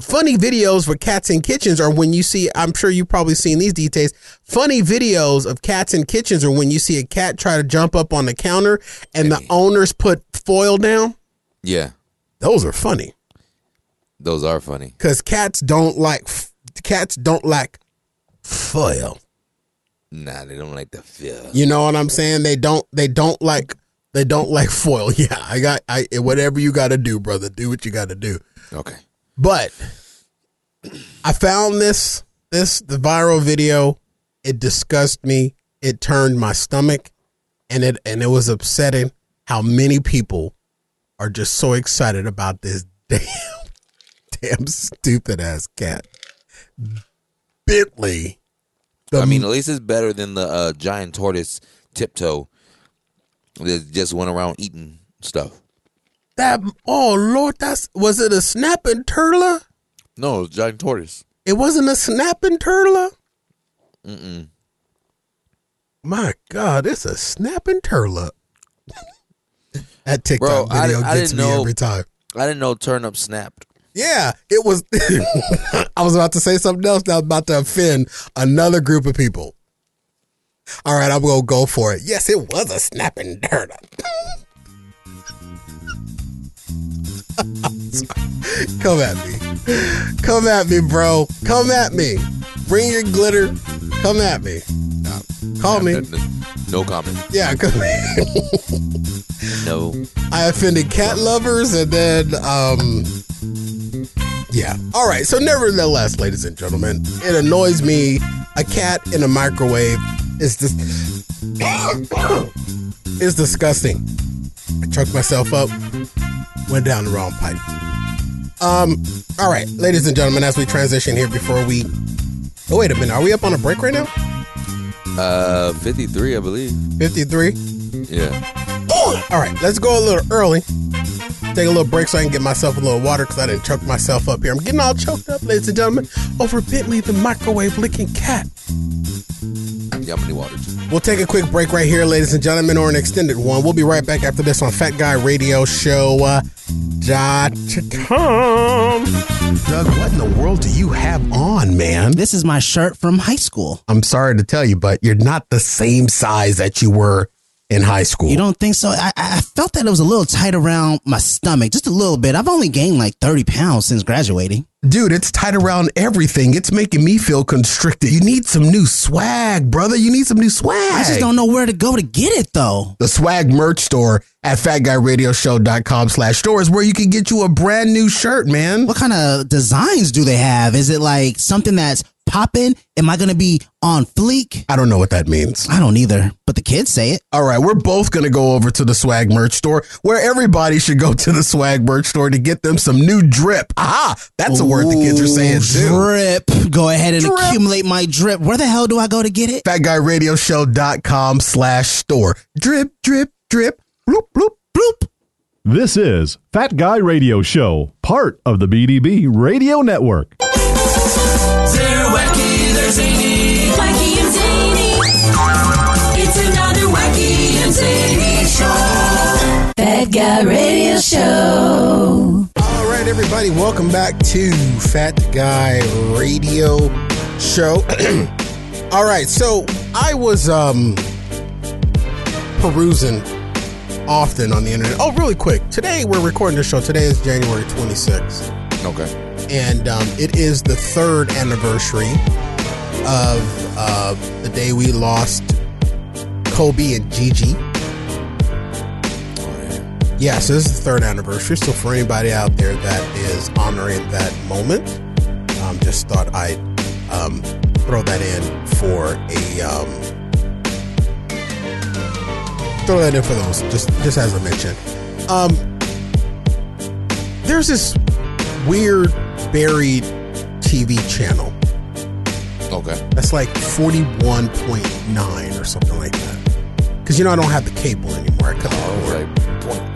Funny videos for cats in kitchens are when you see. I'm sure you've probably seen these details. Funny videos of cats in kitchens are when you see a cat try to jump up on the counter and the owners put foil down. Yeah, Those are funny those are funny. because cats don't like cats don't like foil. Nah, they don't like the feel. You know what I'm saying? They don't. They don't like. They don't like (laughs) foil. Yeah, I got. I whatever you got to do, brother. Do what you got to do. Okay. But I found this this the viral video. It disgusted me. It turned my stomach, and it and it was upsetting how many people are just so excited about this (laughs) damn damn stupid ass cat. Bentley. The I mean, at least it's better than the uh, giant tortoise tiptoe that just went around eating stuff. that oh lord, that's was it a snapping turtle? No, it's giant tortoise. It wasn't a snapping turtle. Mm-mm. My God, it's a snapping turtle. (laughs) that Bro, TikTok I, video I gets didn't me know. every time. I didn't know turnip snapped. Yeah, it was. (laughs) I was about to say something else that was about to offend another group of people. All right, I'm gonna go for it. Yes, it was a snapping turtle. (laughs) Come at me. Come at me, bro. Come at me. Bring your glitter. Come at me. Call me. No comment. Yeah, (laughs) No. I offended cat lovers, and then um, yeah. All right. So, nevertheless, ladies and gentlemen, it annoys me. A cat in a microwave is just (coughs) is disgusting. I choked myself up. Went down the wrong pipe. Um. All right, ladies and gentlemen, as we transition here, before we. Oh wait a minute. Are we up on a break right now? Uh, 53, I believe. Fifty-three. Yeah. All right, let's go a little early. Take a little break so I can get myself a little water because I didn't choke myself up here. I'm getting all choked up, ladies and gentlemen, over Bentley the microwave licking cat. Yeah, I'm need water. We'll take a quick break right here, ladies and gentlemen, or an extended one. We'll be right back after this on Fat Guy Radio Show. Uh, dot com. Doug, what in the world do you have on, man? This is my shirt from high school. I'm sorry to tell you, but you're not the same size that you were in high school. You don't think so? I, I felt that it was a little tight around my stomach, just a little bit. I've only gained like 30 pounds since graduating. Dude, it's tight around everything. It's making me feel constricted. You need some new swag, brother. You need some new swag. I just don't know where to go to get it though. The swag merch store at fatguyradioshow.com slash store is where you can get you a brand new shirt, man. What kind of designs do they have? Is it like something that's popping? Am I going to be on fleek? I don't know what that means. I don't either, but the kids say it. All right, we're both going to go over to the swag merch store where everybody should go to the swag merch store to get them some new drip. Aha, that's a word the kids are saying too. Drip. Go ahead and Drip. accumulate my drip. Where the hell do I go to get it? Fatguyradioshow.com slash store. Drip, drip, drip. Bloop, bloop, bloop. This is Fat Guy Radio Show, part of the BDB Radio Network. They're Fat Guy Radio Show. All right, everybody, welcome back to Fat Guy Radio Show. (clears throat) All right, so I was um perusing often on the internet. Oh, really quick. Today we're recording the show. Today is January 26th, Okay. and um, it is the third anniversary of uh, the day we lost Kobe and Gigi. Yeah, so this is the third anniversary. So for anybody out there that is honoring that moment, um, just thought I'd um, throw that in for a um, throw that in for those just just as a mention. Um, there's this weird buried TV channel Okay. that's like 41.9 or something like that. Because you know I don't have the cable anymore. I cut Oh, cord.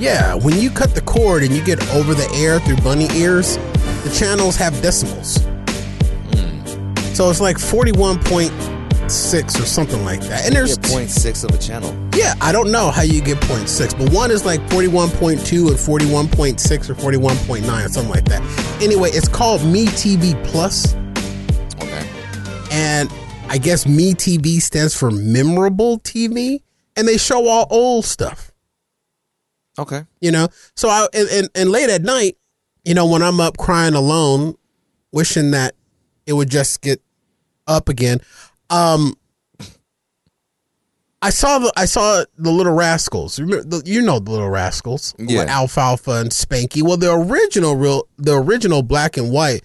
Like point nine. Yeah, when you cut the cord and you get over the air through bunny ears, the channels have decimals. Hmm. So it's like 41.6 or something like that. And there's, Get point six of a channel. yeah, I don't know how you get 0.6, but one is like 41.2 and 41.6 or 41.9 or something like that. Anyway, it's called Me TV Plus, Okay. and I guess Me TV stands for Memorable TV, and they show all old stuff. Okay. you know? So i and, and, and late at night you know when i'm up crying alone wishing that it would just get up again um i saw the i saw the little rascals. Remember the, you know the little rascals? Yeah. Alfalfa and spanky. Well the original real the original black and white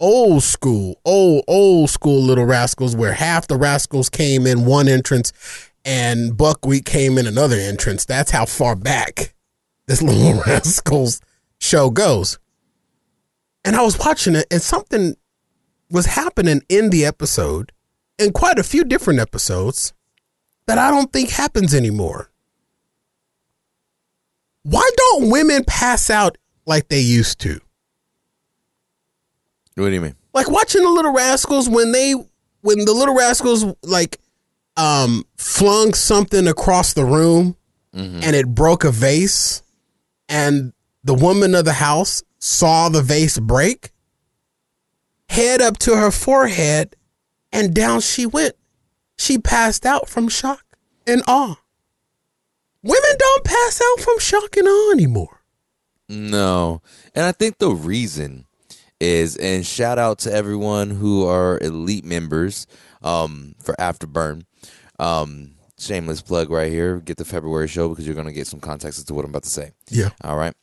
old school old old school little rascals where half the rascals came in one entrance and buckwheat came in another entrance. That's how far back this (laughs) little rascals show goes. And i was watching it and something was happening in the episode in quite a few different episodes that i don't think happens anymore. Why don't women pass out like they used to? What do you mean? like watching the little rascals when they when the little rascals like um flung something across the room and it broke a vase and the woman of the house saw the vase break head up to her forehead and down she went she passed out from shock and awe women don't pass out from shock and awe anymore No. And I think the reason is, and shout out to everyone who are elite members um, for Afterburn. Um, shameless plug right here. Get the February show because you're going to get some context as to what I'm about to say. Yeah. All right.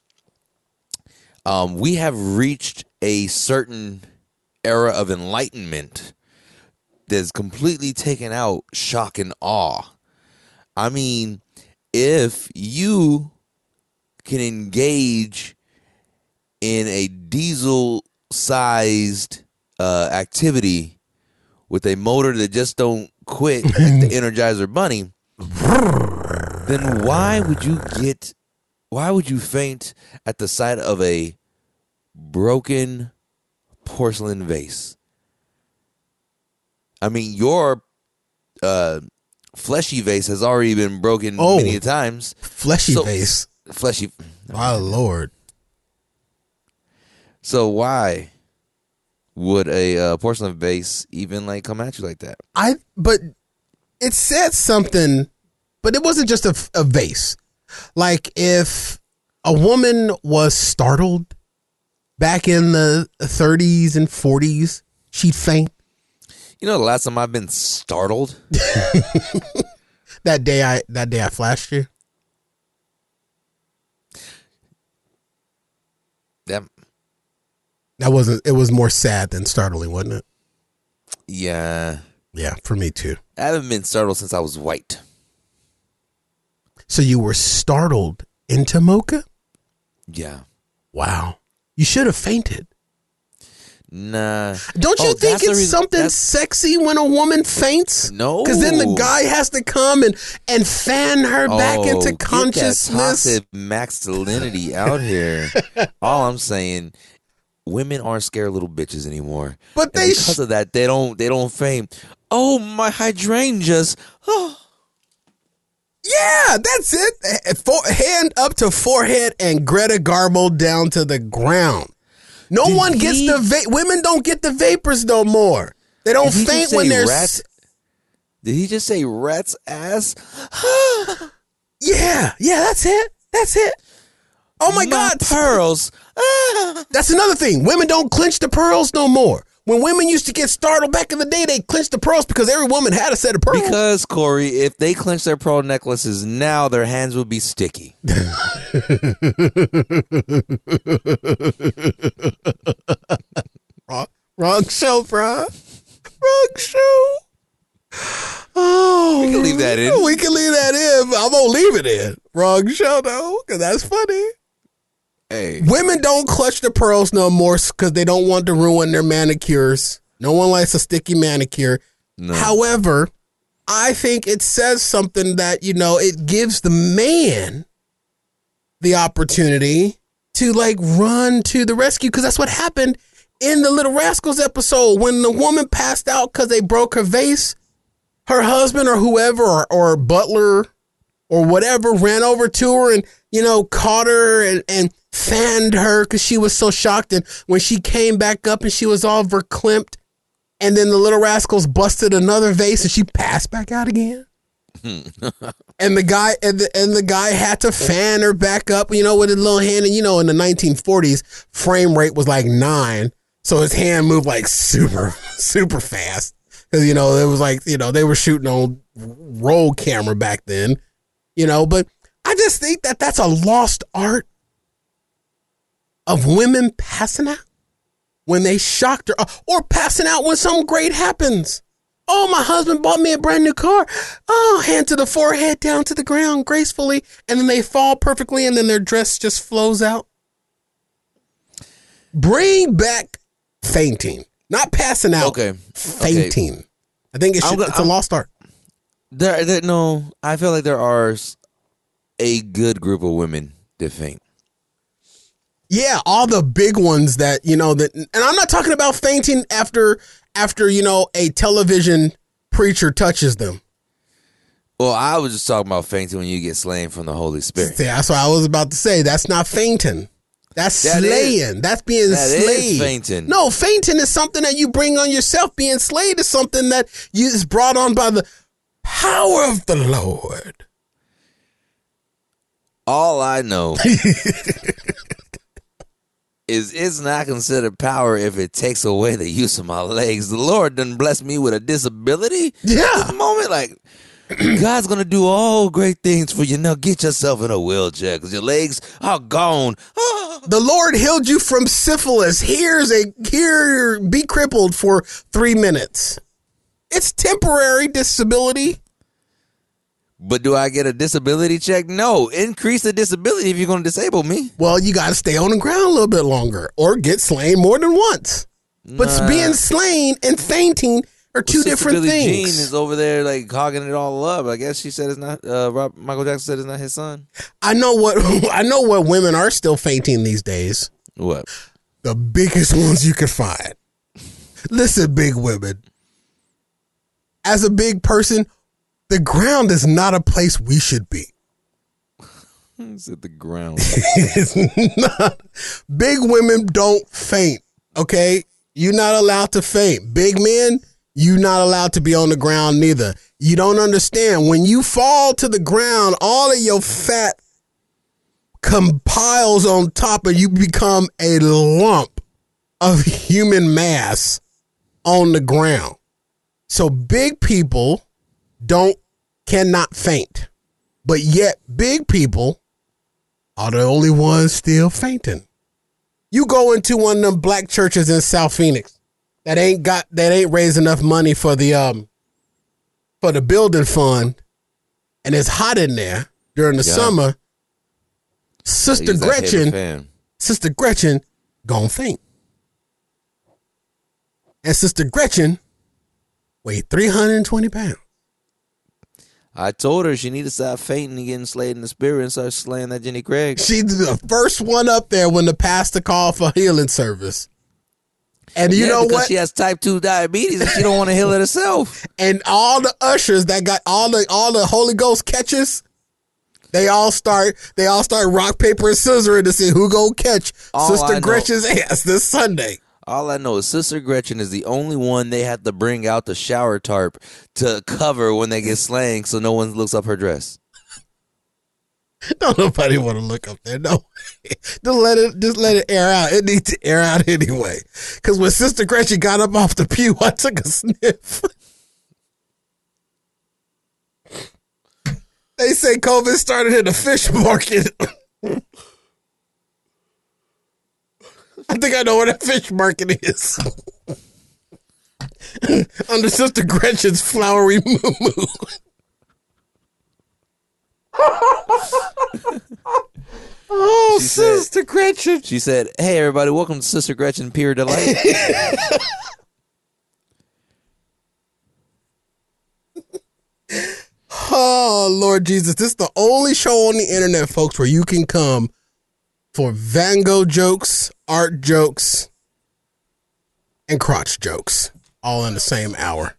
Um, we have reached a certain era of enlightenment that's completely taken out shock and awe. I mean, if you can engage in a diesel sized uh, activity with a motor that just don't quit (laughs) like the Energizer Bunny, then why would you get why would you faint at the sight of a broken porcelain vase? I mean, your uh, fleshy vase has already been broken Oh. many times. Fleshy So- vase. Fleshy. My lord. So why would a uh, porcelain vase even like come at you like that? I but it said something, but it wasn't just a, a vase. Like if a woman was startled back in the 30s and 40s, she'd faint. You know, the last time I've been startled. (laughs) That day I that day I flashed you. That That wasn't. It was more sad than startling, wasn't it? yeah, Yeah, for me too. I haven't been startled since I was white. So you were startled into mocha? Yeah, Wow. You should have fainted. nah. Don't you Oh, think it's reason- something that's- sexy when a woman faints? No, Because then the guy has to come and, and fan her back Oh, into get that consciousness. toxic masculinity out here. (laughs) All I'm saying, women aren't scared little bitches anymore. But And they sh- because of that, they don't they don't faint. Oh my hydrangeas! Oh, (gasps) Yeah, that's it. For, hand up to forehead and Greta Garbo down to the ground. No Did one gets the va- women don't get the vapors no more. They don't he faint when they're rat's- s- Did he just say rat's ass? (gasps) Yeah, yeah, that's it. That's it. Oh my, God, pearls. (laughs) That's another thing. Women don't clench the pearls no more. When women used to get startled back in the day, they clenched the pearls because every woman had a set of pearls. Because Corey, if they clench their pearl necklaces now, their hands would be sticky. (laughs) wrong, wrong show, bro. Wrong show. Oh, We can leave that in. We can leave that in. I'm gonna leave it in. Wrong show though, because that's funny. Hey, Women don't clutch the pearls no more because they don't want to ruin their manicures. No one likes a sticky manicure. no. However, I think it says something that, you know, it gives the man the opportunity to like run to the rescue because that's what happened in the Little Rascals episode when the woman passed out because they broke her vase. Her husband or whoever or, or butler or whatever ran over to her and, you know, caught her and, and fanned her because she was so shocked. And when she came back up and she was all verklempt, and then the little rascals busted another vase and she passed back out again. Hmm. (laughs) and the guy and the, and the guy had to fan her back up, you know, with his little hand. And you know, in the 1940s, frame rate was like nine, so his hand moved like super, (laughs) super fast. Because you know, it was like you know they were shooting on roll camera back then, you know. But I just think that that's a lost art of women passing out when they shocked her, uh, or passing out when something great happens. Oh, my husband bought me a brand new car. Oh, hand to the forehead, down to the ground gracefully, and then they fall perfectly, and then their dress just flows out. Bring back fainting, not passing out. Okay. fainting. I think it should, go- it's a I'm- lost art. There, there, no, I feel like there are a good group of women that faint. Yeah, all the big ones that you know that, and I'm not talking about fainting after after you know a television preacher touches them. Well, I was just talking about fainting when you get slain from the Holy Spirit. Yeah, that's what I was about to say. That's not fainting. That's That is- slaying. That's being that is slayed. fainting. No, fainting is something that you bring on yourself. Being slayed is something that you is brought on by the power of the Lord. All I know (laughs) is it's not considered power if it takes away the use of my legs. The Lord done bless me with a disability. Yeah. Moment, like (clears throat) God's gonna do all great things for you. Now get yourself in a wheelchair because your legs are gone. Ah. The Lord healed you from syphilis. Here's a here be crippled for three minutes. It's temporary disability. But do I get a disability check? No. Increase the disability if you're gonna disable me. Well, you got to stay on the ground a little bit longer or get slain more than once. But Nah. being slain and fainting are two Sister different Billie things. Jean is over there like hogging it all up. I guess she said it's not. Uh, Rob, Michael Jackson said it's not his son. I know what (laughs) I know what women are still fainting these days. What? The biggest ones you can find. Listen, big women. As a big person, the ground is not a place we should be. Is it the ground. (laughs) it's not. Big women don't faint. Okay, you're not allowed to faint. Big men, you're not allowed to be on the ground neither. You don't understand. When you fall to the ground, all of your fat compiles on top, and you become a lump of human mass on the ground. So big people don't cannot faint, but yet big people are the only ones still fainting. You go into one of them black churches in South Phoenix that ain't got that ain't raised enough money for the um for the building fund, and it's hot in there during the Yeah. summer. Sister Use that hater Gretchen. Sister Gretchen, gonna faint, and Sister Gretchen weighed three hundred and twenty pounds. I told her she need to stop fainting and getting slayed in the spirit and start slaying that Jenny Craig. She's the first one up there when the pastor called for healing service. And you Yeah, know what? She has type two diabetes and she don't want to heal it herself. (laughs) and all the ushers that got all the all the Holy Ghost catches, they all start they all start rock paper and scissoring to see who gonna catch All Sister Gretchen's ass this Sunday. All I know is Sister Gretchen is the only one they have to bring out the shower tarp to cover when they get slaying so no one looks up her dress. (laughs) Don't nobody want to look up there. No, just let it just let it air out. It needs to air out anyway. Because when Sister Gretchen got up off the pew, I took a sniff. (laughs) they say COVID started in the fish market. (laughs) (laughs) I think I know where that fish market is. (laughs) Under Sister Gretchen's flowery moo moo. Oh, She said- Sister Gretchen. She said, Hey everybody, welcome to Sister Gretchen Pure Delight. (laughs) Oh, Lord Jesus. This is the only show on the internet, folks, where you can come for Van Gogh jokes, art jokes, and crotch jokes all in the same hour.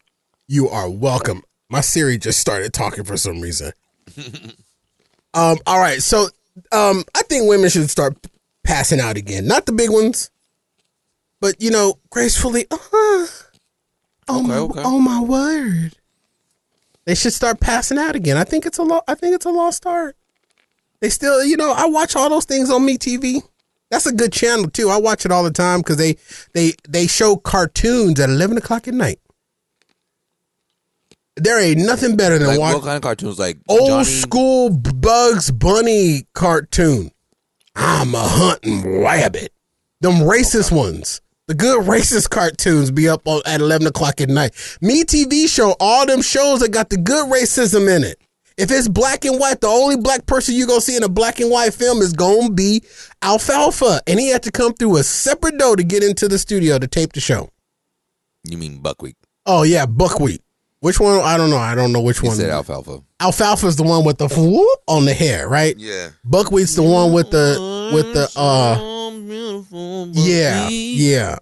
You are welcome. My Siri just started talking for some reason. (laughs) um, all right, so um, I think women should start passing out again. Not the big ones, but you know, gracefully. Uh, oh Okay, my, okay. oh my word! They should start passing out again. I think it's a lo- I think it's a lost art. They still, you know, I watch all those things on Me TV. That's a good channel too. I watch it all the time because they they they show cartoons at eleven o'clock at night. There ain't nothing better than like watching what kind of cartoons? Like old Johnny, school Bugs Bunny cartoon. I'm a hunting rabbit. Them racist ones. The good (laughs) racist cartoons be up at 11 o'clock at night. Me TV show all them shows that got the good racism in it. If it's black and white, the only black person you gonna see in a black and white film is gonna be Alfalfa, and he had to come through a separate door to get into the studio to tape the show. You mean buckwheat? Oh yeah, buckwheat. Which one? I don't know. I don't know which He one. said alfalfa. Alfalfa is the one with the whoop on the hair, right? Yeah. Buckwheat's the one with the with the uh yeah yeah.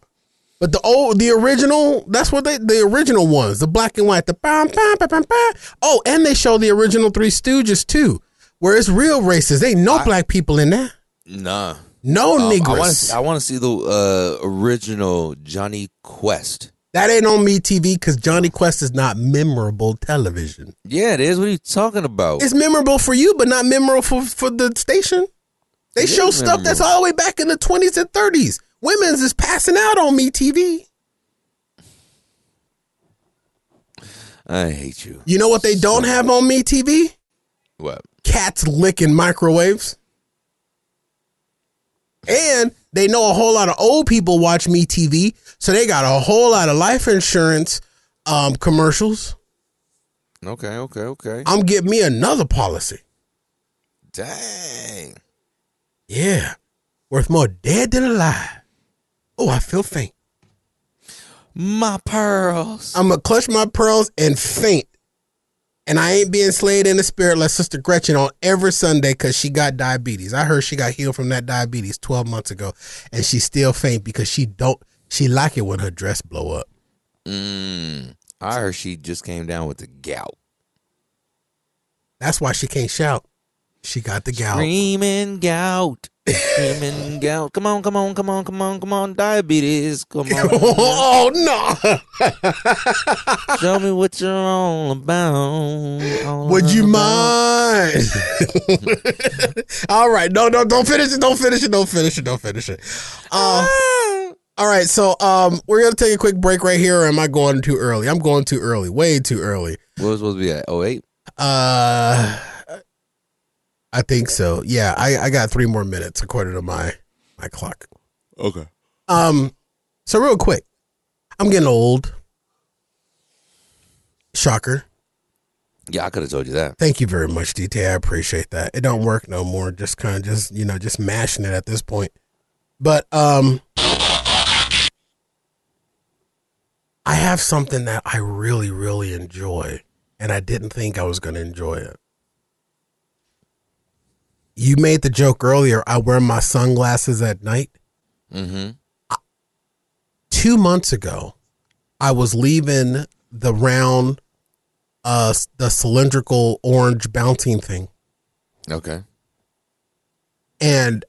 But the old the original that's what they the original ones the black and white the bam, bam, bam, bam, bam. oh and they show the original Three Stooges too where it's real racist. Ain't no black people in there. Nah. No Um, I want to. I want to see the uh, original Jonny Quest. That ain't on me TV because Jonny Quest is not memorable television. Yeah, it is. What are you talking about? It's memorable for you, but not memorable for, for the station. They It show stuff that's all the way back in the 20s and 30s. Women's is passing out on me TV. I hate you. You know what they don't have on me TV? What? Cats licking microwaves. And they know a whole lot of old people watch me TV, so they got a whole lot of life insurance um, commercials. Okay, okay, okay. I'm getting me another policy. Dang. Yeah. Worth more dead than alive. Oh, I feel faint. My pearls. I'm to clutch my pearls and faint. And I ain't being slayed in the spirit like Sister Gretchen on every Sunday because she got diabetes. I heard she got healed from that diabetes 12 months ago. And she still faint because she don't, she like it when her dress blow up. Mm, I heard she just came down with the gout. That's why she can't shout. She got the gout. Screaming gout. Screaming (laughs) gout. Come on, come on, come on, come on, come on. Diabetes. Come (laughs) on. oh, no. Show me what you're all about. all Would you about. mind? all right. No, no, don't finish it. Don't finish it. Don't finish it. Don't finish it. Uh, all right. So um, we're going to take a quick break right here. Or am I going too early? I'm going too early. Way too early. What was supposed to be at? Oh, 08? Uh, I think so. Yeah, I, I got three more minutes according to my my clock. Okay. Um, so real quick, I'm getting old. Shocker. Yeah, I could have told you that. Thank you very much, DT. I appreciate that. It don't work no more. Just kind of just you know just mashing it at this point. But um, I have something that I really really enjoy, and I didn't think I was going to enjoy it. You made the joke earlier. I wear my sunglasses at night. Mm-hmm. Two months ago, I was leaving the round, uh, the cylindrical orange bouncing thing. Okay. and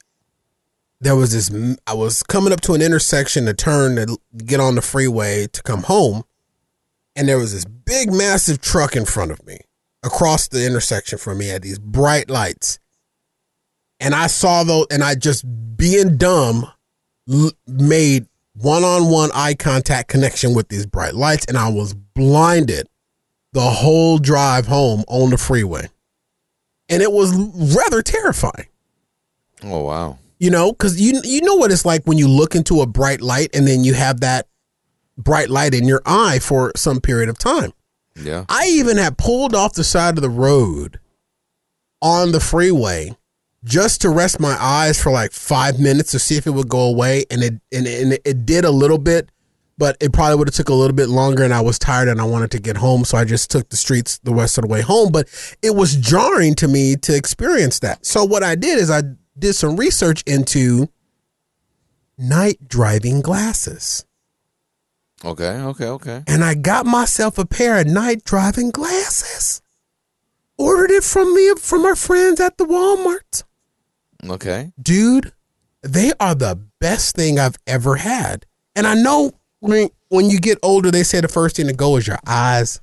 there was this i was coming up to an intersection to turn to get on the freeway to come home and there was this big massive truck in front of me across the intersection from me had these bright lights and i saw those and i just being dumb l- made one-on-one eye contact connection with these bright lights and i was blinded the whole drive home on the freeway and it was rather terrifying Oh, wow. you know because you you know what it's like when you look into a bright light and then you have that bright light in your eye for some period of time Yeah. i even had pulled off the side of the road on the freeway just to rest my eyes for like five minutes to see if it would go away and it and, it- and it, it did a little bit but it probably would have took a little bit longer and i was tired and i wanted to get home so i just took the streets the rest of the way home but it was jarring to me to experience that so what i did is i did some research into night driving glasses Okay, okay, okay. and I got myself a pair of night driving glasses. Ordered it from me from our friends at the Walmart. Okay. Dude, they are the best thing I've ever had. And I know when when you get older, they say the first thing to go is your eyes.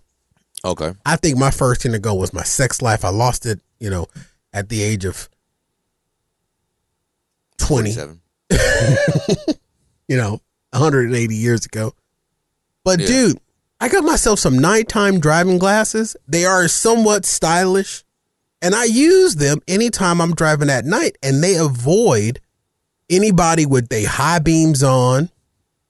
Okay. I think my first thing to go was my sex life. I lost it, you know, at the age of 20. 27. (laughs) you know, 180 years ago. But Yeah. dude, I got myself some nighttime driving glasses. They are somewhat stylish, and I use them anytime I'm driving at night, and they avoid anybody with their high beams on.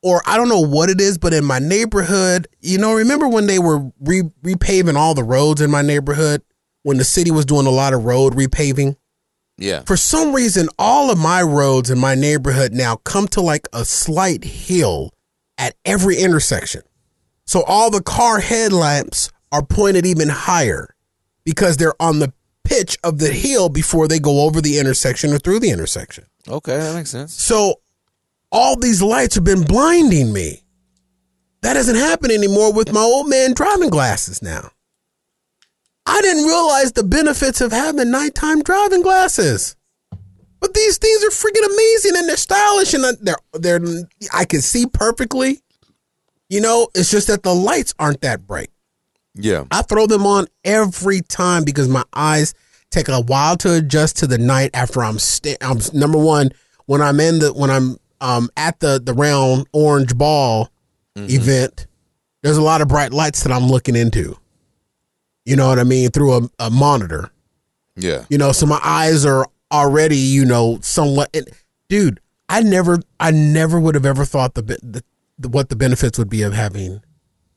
Or I don't know what it is, but in my neighborhood, you know, remember when they were re- repaving all the roads in my neighborhood when the city was doing a lot of road repaving? Yeah. For some reason, all of my roads in my neighborhood now come to like a slight hill at every intersection. So all the car headlamps are pointed even higher because they're on the pitch of the hill before they go over the intersection or through the intersection. Okay, that makes sense. So all these lights have been blinding me. That doesn't happen anymore with my old man driving glasses now. I didn't realize the benefits of having nighttime driving glasses. But these things are freaking amazing and they're stylish and they're they're I can see perfectly. You know, it's just that the lights aren't that bright. Yeah. I throw them on every time because my eyes take a while to adjust to the night after I'm sta- I'm number one when I'm in the when I'm um at the the round orange ball event. There's a lot of bright lights that I'm looking into. You know what I mean? Through a, a monitor. Yeah. You know, so my eyes are already, you know, somewhat. And, dude, I never, I never would have ever thought the, the, the what the benefits would be of having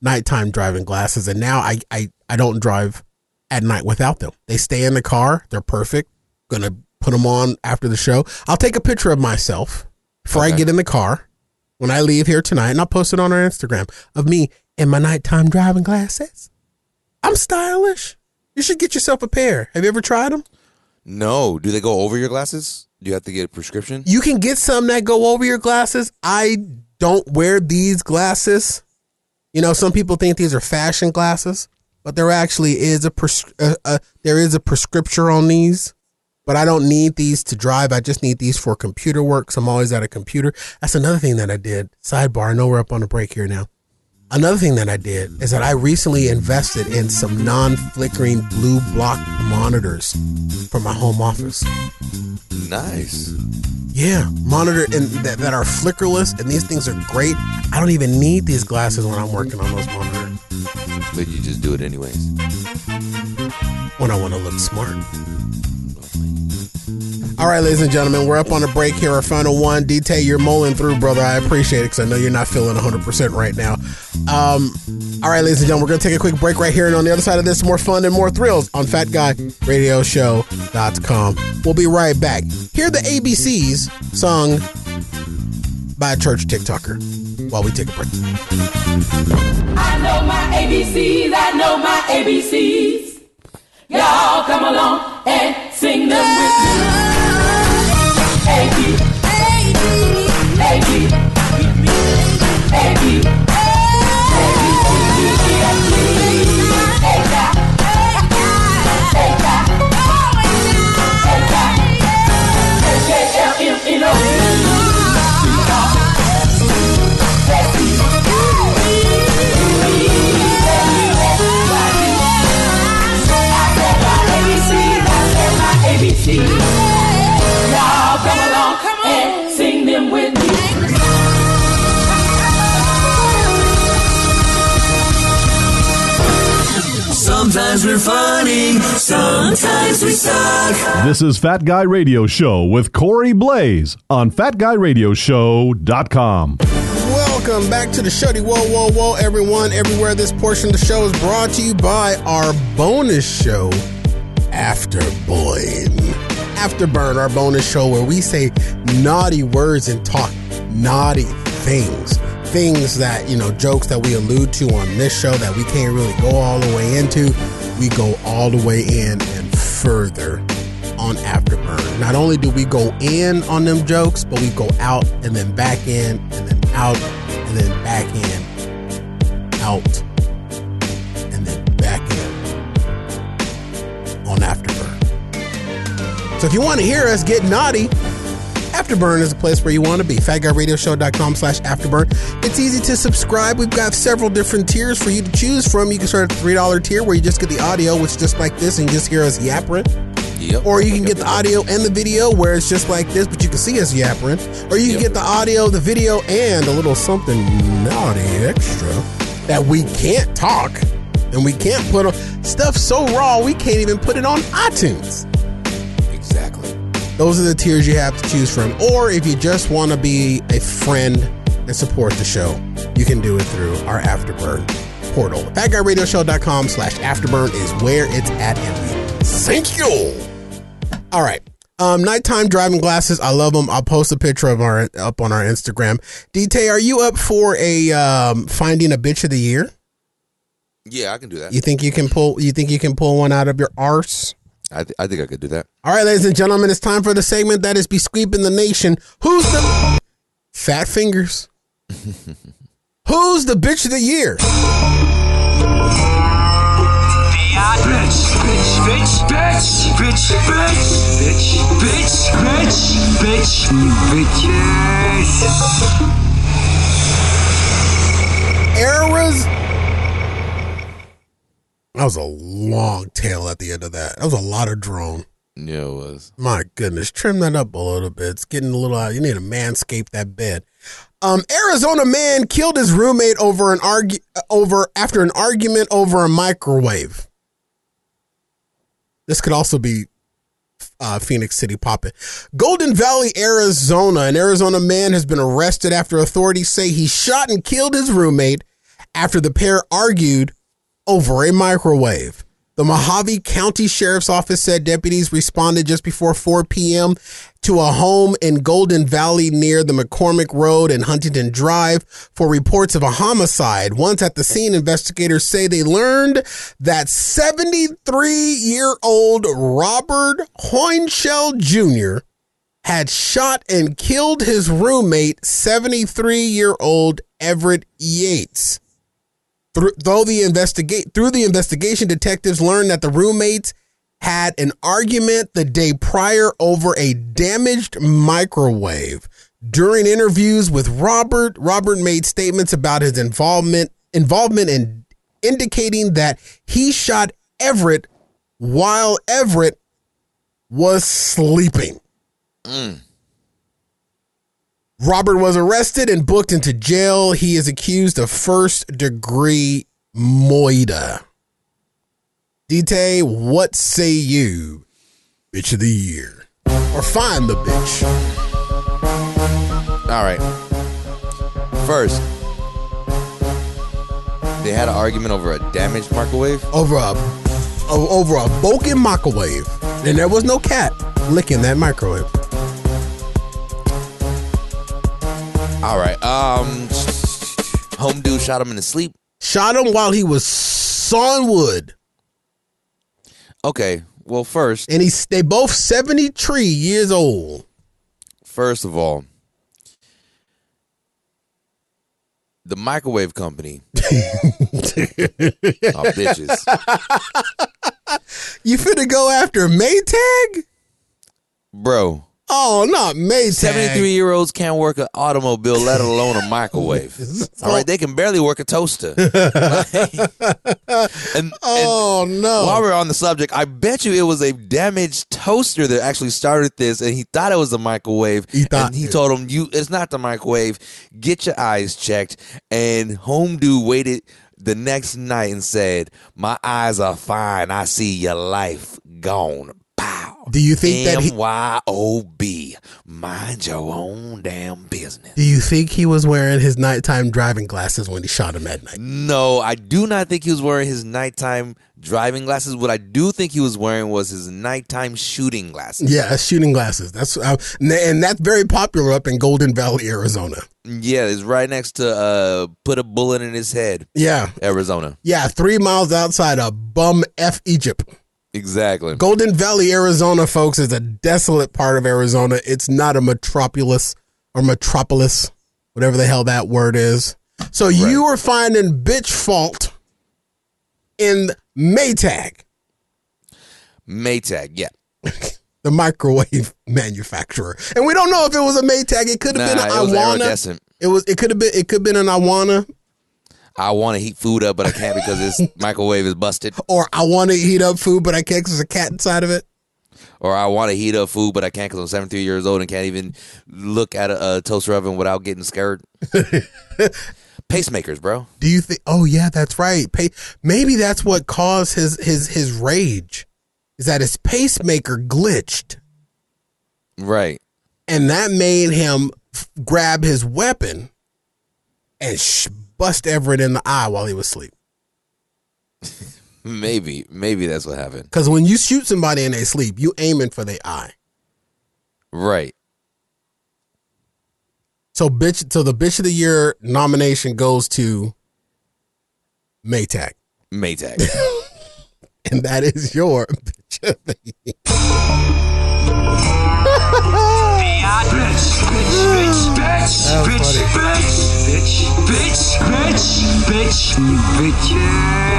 nighttime driving glasses, and now I, I, I don't drive at night without them. They stay in the car. They're perfect. Gonna put them on after the show. I'll take a picture of myself before I get in the car when I leave here tonight, and I'll post it on our Instagram of me in my nighttime driving glasses. I'm stylish. You should get yourself a pair. Have you ever tried them? No. Do they go over your glasses? Do you have to get a prescription? You can get some that go over your glasses. I don't wear these glasses. You know, some people think these are fashion glasses, but there actually is a, pres- there is a prescription on these. But I don't need these to drive. I just need these for computer work. 'cause I'm always at a computer. That's another thing that I did. Sidebar. I know we're up on a break here now. Another thing that I did is that I recently invested in some non-flickering blue block monitors for my home office. Nice. Yeah, monitor and that, that are flickerless, and these things are great. I don't even need these glasses when I'm working on those monitors But you just do it anyways. when I want to look smart. All right, ladies and gentlemen, we're up on a break here. Our final one. DT, you're mulling through, brother. I appreciate it because I know you're not feeling 100% right now. Um, all right, ladies and gentlemen, we're going to take a quick break right here. And on the other side of this, more fun and more thrills on fatguyradioshow.com. We'll be right back. Hear the ABCs sung by a church TikToker while we take a break. I know my ABCs, I know my ABCs. Y'all come along and sing them with me. A, Sometimes we're funny, sometimes we suck. This is Fat Guy Radio Show with Corey Blaze on fatguyradioshow.com. Welcome back to the show. Whoa, whoa, whoa, everyone, everywhere. This portion of the show is brought to you by our bonus show, Afterburn. Afterburn, our bonus show where we say naughty words and talk naughty things. Things that, you know, jokes that we allude to on this show that we can't really go all the way into. We go all the way in and further on Afterburn. Not only do we go in on them jokes, but we go out and then back in and then out and then back in, out and then back in on Afterburn. So if you want to hear us get naughty, Afterburn is a place where you want to be. FatGuyRadioshow.com slash Afterburn. It's easy to subscribe. We've got several different tiers for you to choose from. You can start at $3 tier where you just get the audio, which is just like this, and you just hear us yappering. Yep. Or you can get the audio and the video where it's just like this, but you can see us yappering. Or you can get the audio, the video, and a little something naughty extra that we can't talk and we can't put on. Stuff so raw, we can't even put it on iTunes. Those are the tiers you have to choose from. Or if you just want to be a friend and support the show, you can do it through our Afterburn portal. FatGuyRadioshow.com slash Afterburn is where it's at, and we thank you. All right. Um, nighttime driving glasses. I love them. I'll post a picture of our up on our Instagram. DT, are you up for a um, finding a bitch of the year? Yeah, I can do that. You think you can pull? You think you can pull one out of your arse? I, th- I think I could do that. All right, ladies and gentlemen, it's time for the segment that is besqueeping the nation. Who's the fat fingers? (laughs) Who's the bitch of the year? Bitch, bitch, bitch, bitch, bitch, bitch, bitch, bitch, bitch, bitch, bitches. Eras. That was a long tail at the end of that. That was a lot of drone. Yeah, it was. My goodness, trim that up a little bit. It's getting a little. Uh, you need to manscape that bed. Um, Arizona man killed his roommate over an argu- over after an argument over a microwave. This could also be uh, Phoenix City popping. Golden Valley, Arizona. An Arizona man has been arrested after authorities say he shot and killed his roommate after the pair argued over a microwave. The Mohave County Sheriff's Office said deputies responded just before 4 p.m. to a home in Golden Valley near the McCormick Road and Huntington Drive for reports of a homicide. Once at the scene, investigators say they learned that 73 year old Robert Hoinshell Jr. had shot and killed his roommate, 73 year old Everett Yates. Through, though the investigate through the investigation, detectives learned that the roommates had an argument the day prior over a damaged microwave. During interviews with Robert, Robert made statements about his involvement involvement in indicating that he shot Everett while Everett was sleeping. Mm. Robert was arrested and booked into jail. He is accused of first degree moida. Dite, what say you? Bitch of the year. Or find the bitch. All right. First, they had an argument over a damaged microwave. Over a over a broken microwave. And there was no cat licking that microwave. All right. Um, home dude shot him in his sleep. Shot him while he was sawing wood. Okay. Well, first, And he's they both 73 years old. first of all, the microwave company. (laughs) oh, bitches. You finna go after Maytag? Bro, Oh, not Maytag. 73 year olds can't work an automobile, let alone a (laughs) microwave. All right, they can barely work a toaster. (laughs) and, Oh no. While we're on the subject, I bet you it was a damaged toaster that actually started this, and he thought it was a microwave. He thought and he it. told him, "You, it's not the microwave. Get your eyes checked." And home dude waited the next night and said, "My eyes are fine. I see your life gone." Do you think that he M Y O B. Mind your own damn business. Do you think he was wearing his nighttime driving glasses when he shot him at night? No, I do not think he was wearing his nighttime driving glasses. What I do think he was wearing was his nighttime shooting glasses. Yeah, shooting glasses. That's uh, and that's very popular up in Golden Valley, Arizona. Yeah, it's right next to uh put a bullet in his head, Yeah, Arizona. yeah, three miles outside of bum f Egypt. Exactly. Golden Valley, Arizona, folks, is a desolate part of Arizona. It's not a metropolis or metropolis, whatever the hell that word is. So you are finding bitch fault in Maytag, Maytag, yeah. (laughs) the microwave manufacturer, and we don't know if it was a Maytag. It could have Nah, been an Iwana. It was. It could have been. It could have been an Iwana, I want to heat food up, but I can't because this (laughs) microwave is busted. or I want to heat up food, but I can't because there's a cat inside of it. Or I want to heat up food, but I can't because I'm 73 years old and can't even look at a, a toaster oven without getting scared. (laughs) Pacemakers, bro. Do you think? Oh yeah, that's right. Pay, maybe that's what caused his his his rage. Is that his pacemaker glitched, Right. and that made him f- grab his weapon and sh- bust Everett in the eye while he was asleep. (laughs) Maybe. Maybe that's what happened. Because when you shoot somebody in their sleep, you aiming for their eye. Right. So bitch. So the bitch of the year nomination goes to Maytag, Maytag. (laughs) and that is your (laughs) bitch of the year. Bitch, bitch, bitch, bitch, bitch, bitch, bitch, bitch, bitch,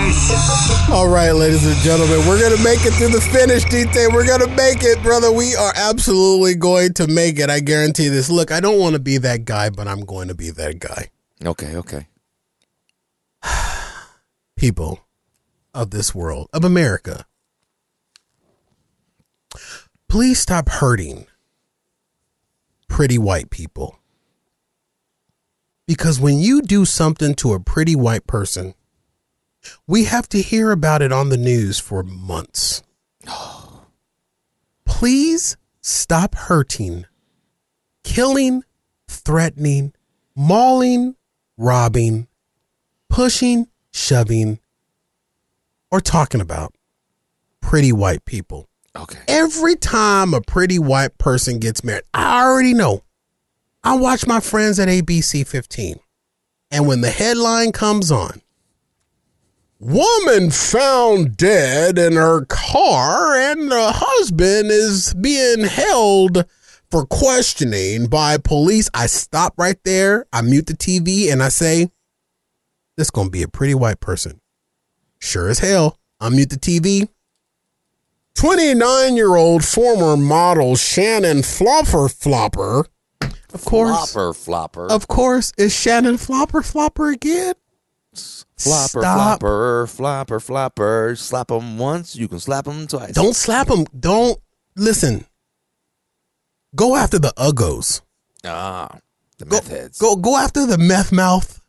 bitches. All right, ladies and gentlemen, we're gonna make it through the finish, DT. We're gonna make it, brother. We are absolutely going to make it. I guarantee this. Look, I don't want to be that guy, but I'm going to be that guy. okay, okay. (sighs) People of this world, of America, please stop hurting pretty white people. Because when you do something to a pretty white person, we have to hear about it on the news for months. (gasps) please stop hurting, killing, threatening, mauling, robbing, pushing, shoving, or talking about pretty white people. Okay. Every time a pretty white person gets married, I already know. I watch my friends at ABC 15. And when the headline comes on, woman found dead in her car and the husband is being held for questioning by police, I stop right there, I mute the TV, and I say, this going to be a pretty white person. Sure as hell. I mute the TV. 29 year old former model Shannon Flopper Flopper, of course, Flopper, flopper. of course, is Shannon Flopper Flopper again? Flopper, Stop. flopper, flopper, flopper. Slap them once, you can slap them twice. Don't slap him. Don't listen. Go after the uggos. Ah, the Go, meth heads. go go after the meth mouth.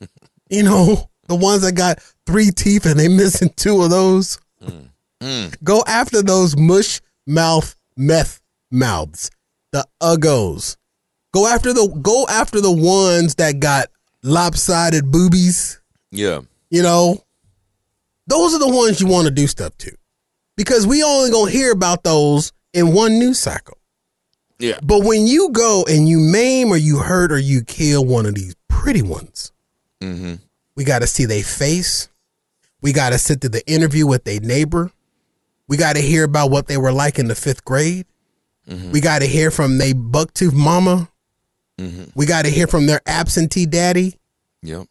(laughs) you know, the ones that got three teeth and they missing two of those. Mm. Go after those mush mouth meth mouths. The uggos. Go after the go after the ones that got lopsided boobies. Yeah. You know, those are the ones you want to do stuff to, because we only gonna hear about those in one news cycle. Yeah. But when you go and you maim or you hurt or you kill one of these pretty ones, Mm-hmm. we got to see their face. We got to sit through the interview with their neighbor. We got to hear about what they were like in the fifth grade. We got to hear from their bucktooth mama. Mm-hmm. We got to hear from their absentee daddy. Yep.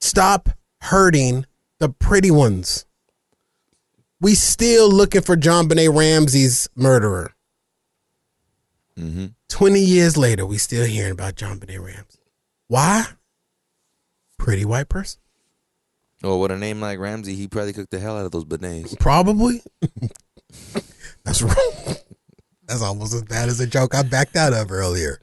Stop hurting the pretty ones. We still looking for JonBenét Ramsey's murderer. Mm-hmm. 20 years later, we still hearing about JonBenét Ramsey. Why? Pretty white person. Well, with a name like Ramsey, he probably cooked the hell out of those beignets. Probably. (laughs) That's wrong. That's almost as bad as a joke I backed out of earlier.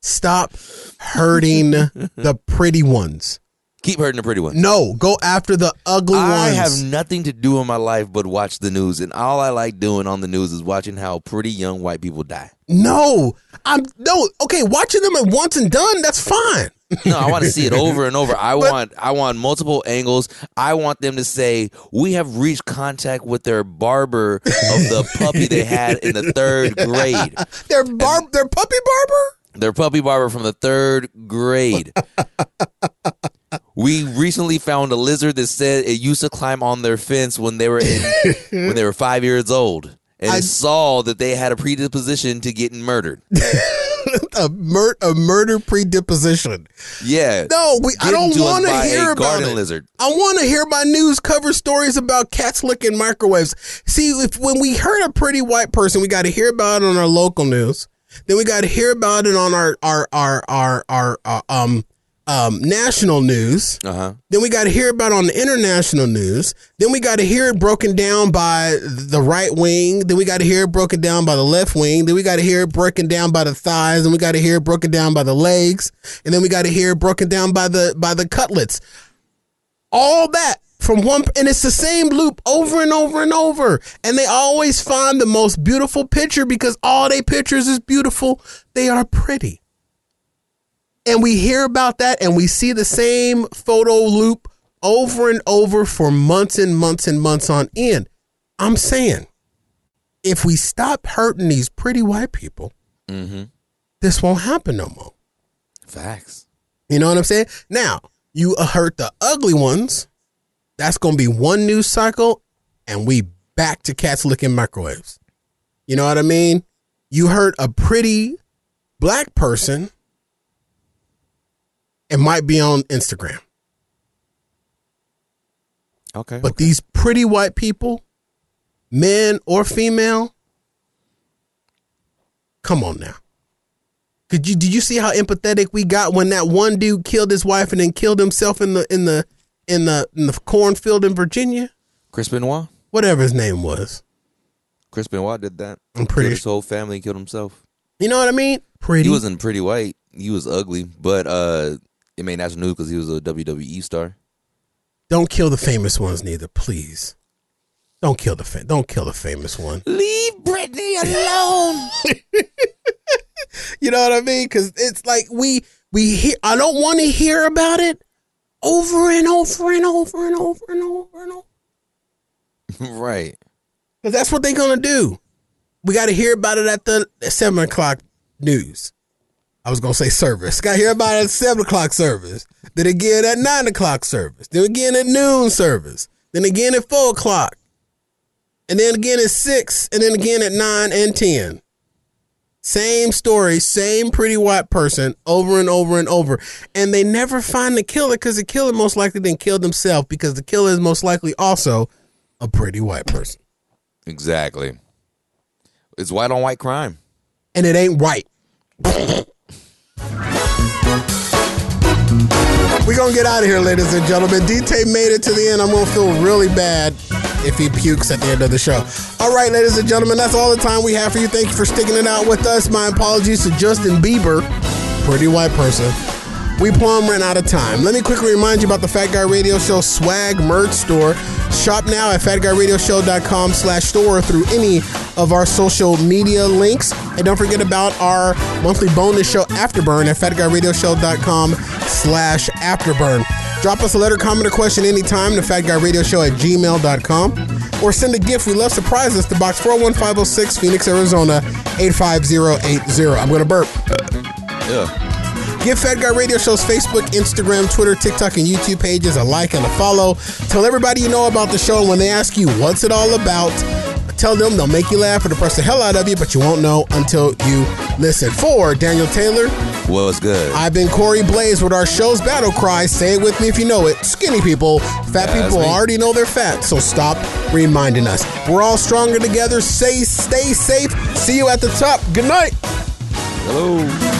Stop hurting the pretty ones. Keep hurting the pretty ones. No, go after the ugly I ones. have nothing to do in my life but watch the news, and all I like doing on the news is watching how pretty young white people die. no, I'm no okay. Watching them at once and done. That's fine. No, I want to see it (laughs) over and over. I want I want multiple angles. I want them to say we have reached contact with their barber of the (laughs) puppy they had in the third (laughs) grade. Their barb, their puppy barber. Their puppy barber from the third grade. We recently found a lizard that said it used to climb on their fence when they were in, (laughs) when they were five years old, and I- it saw that they had a predisposition to getting murdered. (laughs) a mur- a murder predisposition. Yeah. No, we, I don't want to hear a about garden it. lizard. I want to hear my news cover stories about cats licking microwaves. See, if when we heard a pretty white person, we got to hear about it on our local news. Then we got to hear about it on our our our our our uh, um um national news. Uh huh. Then we got to hear about it on the international news. Then we got to hear it broken down by the right wing. Then we got to hear it broken down by the left wing. Then we got to hear it broken down by the thighs. And we got to hear it broken down by the legs. And then we got to hear it broken down by the by the cutlets. All that from one, and it's the same loop over and over and over. And they always find the most beautiful picture because all they pictures is beautiful. They are pretty and we hear about that and we see the same photo loop over and over for months and months and months on end. I'm saying, if we stop hurting these pretty white people, Mm-hmm. this won't happen no more. Facts. You know what I'm saying? Now, you hurt the ugly ones. That's going to be one news cycle, and we back to cats licking microwaves. You know what I mean? You hurt a pretty black person, it might be on Instagram. Okay. But these pretty white people, men or female, come on now. Could you did you see how empathetic we got when that one dude killed his wife and then killed himself in the in the in the in the cornfield in Virginia? Chris Benoit. Whatever his name was. Chris Benoit did that. I'm pretty his whole family killed himself. You know what I mean? Pretty. He wasn't pretty white. He was ugly, but uh, it made national news because he was a WWE star. Don't kill the famous ones neither, please. Don't kill the fa- don't kill the famous one. Leave Britney alone. (laughs) You know what I mean? Because it's like we we hear. I don't want to hear about it over and over and over and over and over and over. (laughs) right. Because that's what they're gonna do. We got to hear about it at the seven o'clock news. I was gonna say service. Got here about it at seven o'clock service. Then again at nine o'clock service. Then again at noon service. Then again at four o'clock. And then again at six. And then again at nine and ten. Same story, same pretty white person over and over and over. And they never find the killer because the killer most likely didn't kill themselves because the killer is most likely also a pretty white person. Exactly. It's white on white crime. And it ain't white. (laughs) We're gonna get out of here, ladies and gentlemen. D-Tape made it to the end. I'm gonna feel really bad if he pukes at the end of the show. All right, ladies and gentlemen, that's all the time we have for you. Thank you for sticking it out with us. My apologies to Justin Bieber, pretty white person. We plumb ran out of time. Let me quickly remind you about the Fat Guy Radio Show swag merch store. Shop now at fatguyradioshow.com slash store through any of our social media links. And don't forget about our monthly bonus show Afterburn at fatguyradioshow.com slash afterburn. Drop us a letter, comment, or question anytime to fatguyradioshow at gmail.com or send a gift. We love surprises to box 41506 Phoenix, Arizona 85080. I'm going to burp. Yeah. Give Fat Guy Radio Show's Facebook, Instagram, Twitter, TikTok, and YouTube pages a like and a follow. Tell everybody you know about the show, and when they ask you what's it all about, tell them they'll make you laugh or depress the hell out of you, but you won't know until you listen. For Daniel Taylor, Well, it's good. I've been Corey Blaze with our show's battle cry. Say it with me if you know it. Skinny people, fat That's people me. already know they're fat, so stop reminding us. We're all stronger together. Say, stay safe. See you at the top. Good night. Hello.